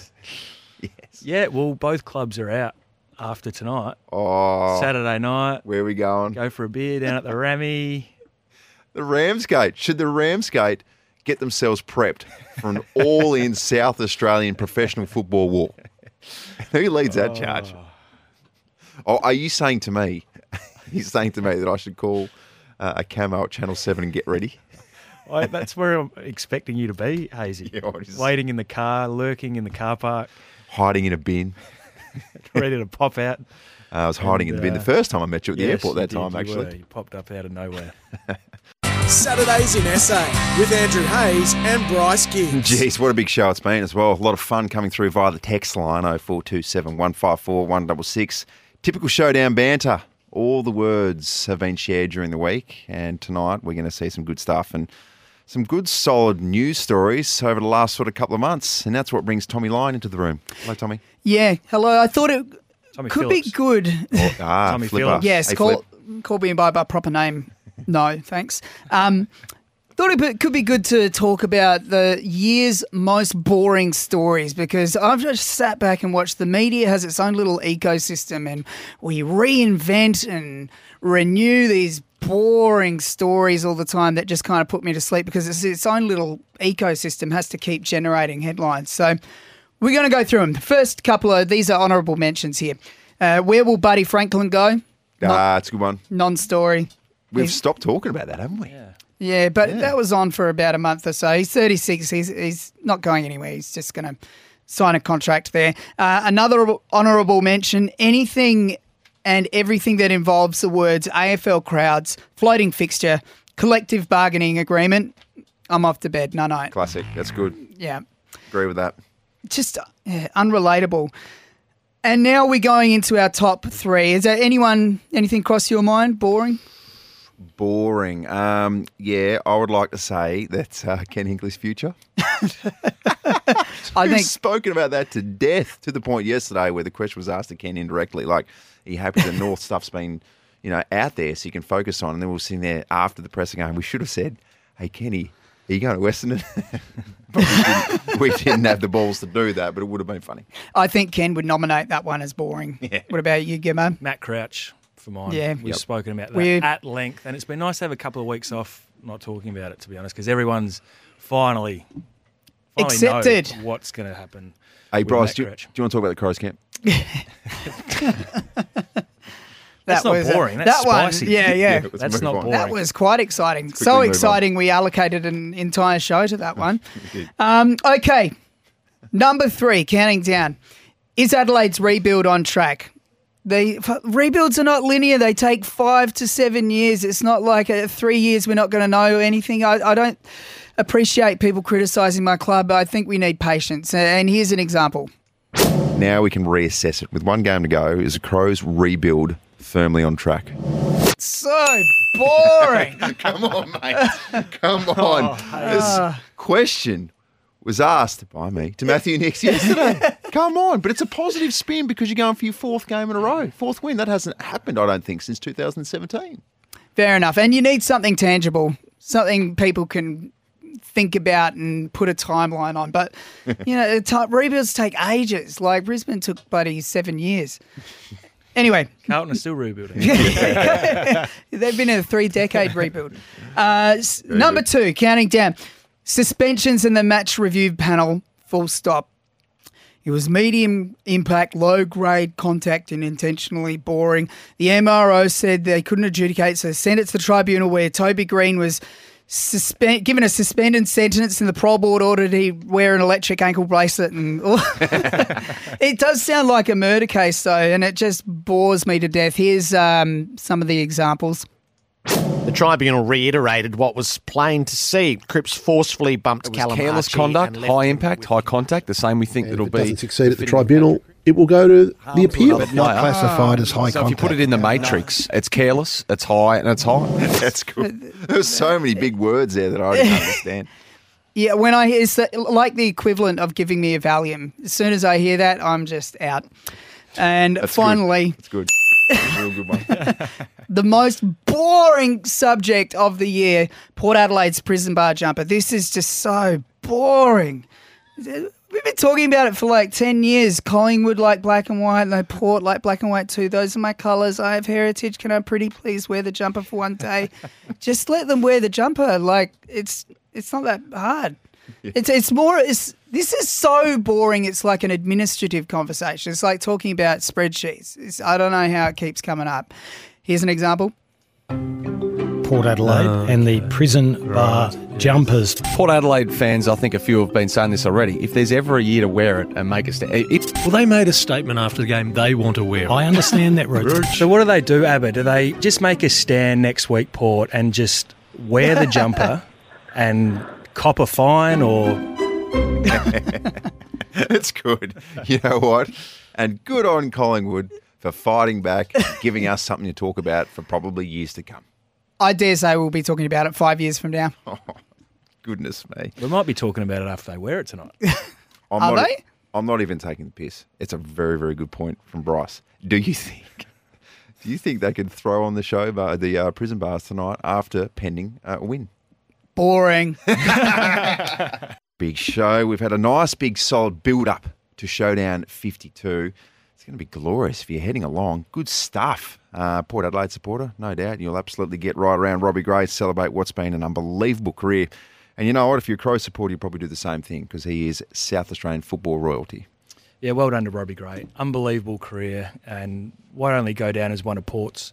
Yes. Yeah, well, both clubs are out after tonight. Oh, Saturday night. Where are we going? Go for a beer down at the Rammy. The Ramsgate. Should the Ramsgate get themselves prepped for an all in South Australian professional football war? Who leads that charge? Oh, are you saying to me, he's saying to me that I should call uh, a camo at Channel 7 and get ready? I, that's where I'm expecting you to be, Hazy. Waiting in the car, lurking in the car park, Hiding in a bin. ready to pop out. Uh, I was hiding in the bin And, the uh, first time I met you at the yes, airport that time, you actually. were. You popped up out of nowhere. Saturdays in SA with Andrew Hayes and Bryce Gibbs. Jeez, what a big show it's been as well. A lot of fun coming through via the text line 0427 154 166. Typical showdown banter. All the words have been shared during the week, and tonight we're going to see some good stuff and some good, solid news stories over the last sort of couple of months. And that's what brings Tommy Lyon into the room. Hello, Tommy. Yeah, hello. I thought it Tommy could Phillips. be good. Ah, Tommy Flipper. Phillips. Yes, Hey, call Flip. call me by my proper name. No, thanks. Um, thought it could be good to talk about the year's most boring stories because I've just sat back and watched the media has its own little ecosystem and we reinvent and renew these boring stories all the time that just kind of put me to sleep because it's its own little ecosystem has to keep generating headlines. So we're going to go through them. The first couple of these are honourable mentions here. Uh, where will Buddy Franklin go? Ah, it's a good one. Non-story. We've He's- stopped talking about that, haven't we? Yeah, Yeah, but that was on for about a month or so. He's 36. He's, he's not going anywhere. He's just going to sign a contract there. Uh, another honourable mention anything and everything that involves the words AFL crowds, floating fixture, collective bargaining agreement. I'm off to bed. No, no. Classic. That's good. Yeah. Agree with that. Just yeah, unrelatable. And now we're going into our top three. Is there anyone, anything cross your mind? Boring? Boring. Um, yeah, I would like to say that uh, Ken Hinkley's future. I think spoken about that to death to the point yesterday where the question was asked to Ken indirectly, like, are you happy the North stuff's been, you know, out there so you can focus on? And then we were sitting there after the press going, we should have said, hey, Kenny, are you going to Western? We, didn't, we didn't have the balls to do that, but it would have been funny. I think Ken would nominate that one as boring. Yeah. What about you, Gimmo? Matt Crouch for mine. Yeah. We've Yep. spoken about that We're- at length, and it's been nice to have a couple of weeks off not talking about it, to be honest, because everyone's finally, finally Accepted. knows what's going to happen. Hey, with Bryce, do you, do you want to talk about the Crows camp? That's That not was, boring. That's that one, spicy. yeah, yeah. That's not on. boring. That was quite exciting. quickly So move on. exciting, we allocated an entire show to that one. Um, okay, number three, counting down. Is Adelaide's rebuild on track? The f- rebuilds are not linear. They take five to seven years. It's not like uh, three years we're not going to know anything. I, I don't appreciate people criticising my club. But I think we need patience. And here's an example. Now we can reassess it. With one game to go, is the Crows rebuild firmly on track? So boring. Come on, mate. Come oh, on. this uh. question was asked by me to Matthew Nicks yesterday. Come on. But it's a positive spin because you're going for your fourth game in a row. Fourth win. That hasn't happened, I don't think, since 2017. Fair enough. And you need something tangible, something people can think about and put a timeline on. But, you know, t- rebuilds take ages. Like Brisbane took bloody seven years. Anyway, Carlton are still rebuilding. they've been in a three decade rebuild. Uh, s- number two, counting down suspensions in the match review panel, full stop. It was medium impact, low grade contact, and intentionally boring. The MRO said they couldn't adjudicate, so sent it to the tribunal where Toby Green was suspend, given a suspended sentence, and the Pro Board ordered he wear an electric ankle bracelet. And it does sound like a murder case, though, and it just bores me to death. Here's um, some of the examples. The tribunal reiterated what was plain to see. Cripps forcefully bumped Callum Careless Archie conduct, high impact, high contact. The same we think that it'll if it doesn't be. succeed at the tribunal, it will go to the harm to appeal. another Not classified as high so contact. if you put it in the matrix, it's careless, it's high, and it's high. That's good. There's so many big words there that I didn't understand. Yeah, when I hear it's like the equivalent of giving me a Valium. As soon as I hear that, I'm just out. And That's finally, Good. That's good. That's a real good one. the most boring subject of the year Port Adelaide's prison bar jumper. This is just so boring. We've been talking about it for like 10 years. Collingwood like black and white, no Port like black and white too. Those are my colours. I have heritage. Can I pretty please wear the jumper for one day? just let them wear the jumper. Like it's it's not that hard. It's it's more it's this is so boring. It's like an administrative conversation. It's like talking about spreadsheets. It's, I don't know how it keeps coming up. Here's an example. Port Adelaide oh, and the prison bar jumpers. Port Adelaide fans, I think a few have been saying this already. If there's ever a year to wear it and make it, sta- if Well, they made a statement after the game they want to wear it. I understand that, Roots. So what do they do, Abba? Do they just make a stand next week, Port, and just wear the jumper and cop a fine or it's good. You know what? And good on Collingwood for fighting back, giving us something to talk about for probably years to come. I dare say we'll be talking about it five years from now. Goodness me. we might be talking about it after they wear it tonight. I'm Are not, they? I'm not even taking the piss. It's a very, very good point from Bryce. Do you think? Do you think they could throw on the show bar, the uh, prison bars tonight after pending uh, win? Boring. Big show. We've had a nice, big, solid build up to Showdown 52. It's going to be glorious if you're heading along. Good stuff. Uh, Port Adelaide supporter, no doubt. You'll absolutely get right around Robbie Gray to celebrate what's been an unbelievable career. And you know what? If you're a Crow supporter, you'll probably do the same thing because he is South Australian football royalty. Yeah, well done to Robbie Gray. Unbelievable career, and won't only go down as one of Port's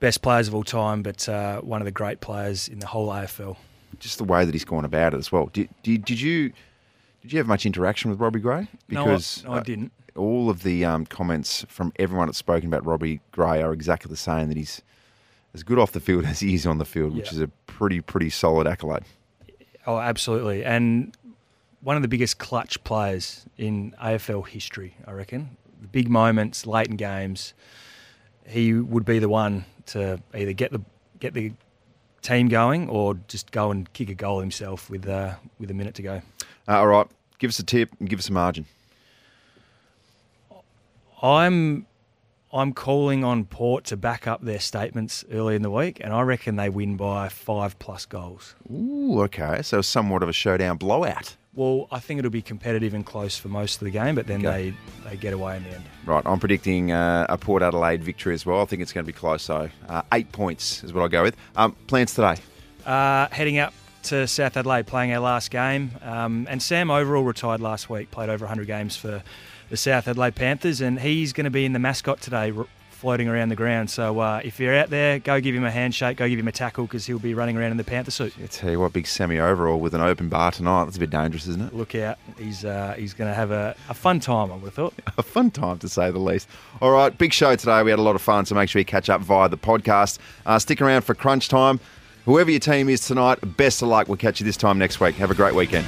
best players of all time, but uh, one of the great players in the whole AFL. Just the way that he's gone about it as well. Did, did, did you did you have much interaction with Robbie Gray? No, I- no, I didn't. All of the um, comments from everyone that's spoken about Robbie Gray are exactly the same. That he's as good off the field as he is on the field, which Yeah. is a pretty pretty solid accolade. Oh, absolutely. And one of the biggest clutch players in AFL history, I reckon. The big moments, late in games, he would be the one to either get the get the team going or just go and kick a goal himself with uh, with a minute to go. Uh, all right, give us a tip and give us a margin. I'm I'm calling on Port to back up their statements early in the week, and I reckon they win by five plus goals. Ooh, okay, so somewhat of a showdown blowout. Well, I think it'll be competitive and close for most of the game, but then Okay. they, they get away in the end. Right, I'm predicting uh, a Port Adelaide victory as well. I think it's going to be close, so uh, eight points is what I go with. Um, plans today? Uh, heading up to South Adelaide, playing our last game. Um, and Sam Overall retired last week, played over 100 games for the South Adelaide Panthers, and he's going to be in the mascot today, floating around the ground. So uh, if you're out there, go give him a handshake, go give him a tackle, because he'll be running around in the Panther suit. I tell you what, big semi overall with an open bar tonight. That's a bit dangerous, isn't it? Look out. He's, uh, he's going to have a, a fun time, I would have thought. a fun time to say the least. All right, big show today. We had a lot of fun, so make sure you catch up via the podcast. Uh, stick around for crunch time. Whoever your team is tonight, best of luck. We'll catch you this time next week. Have a great weekend.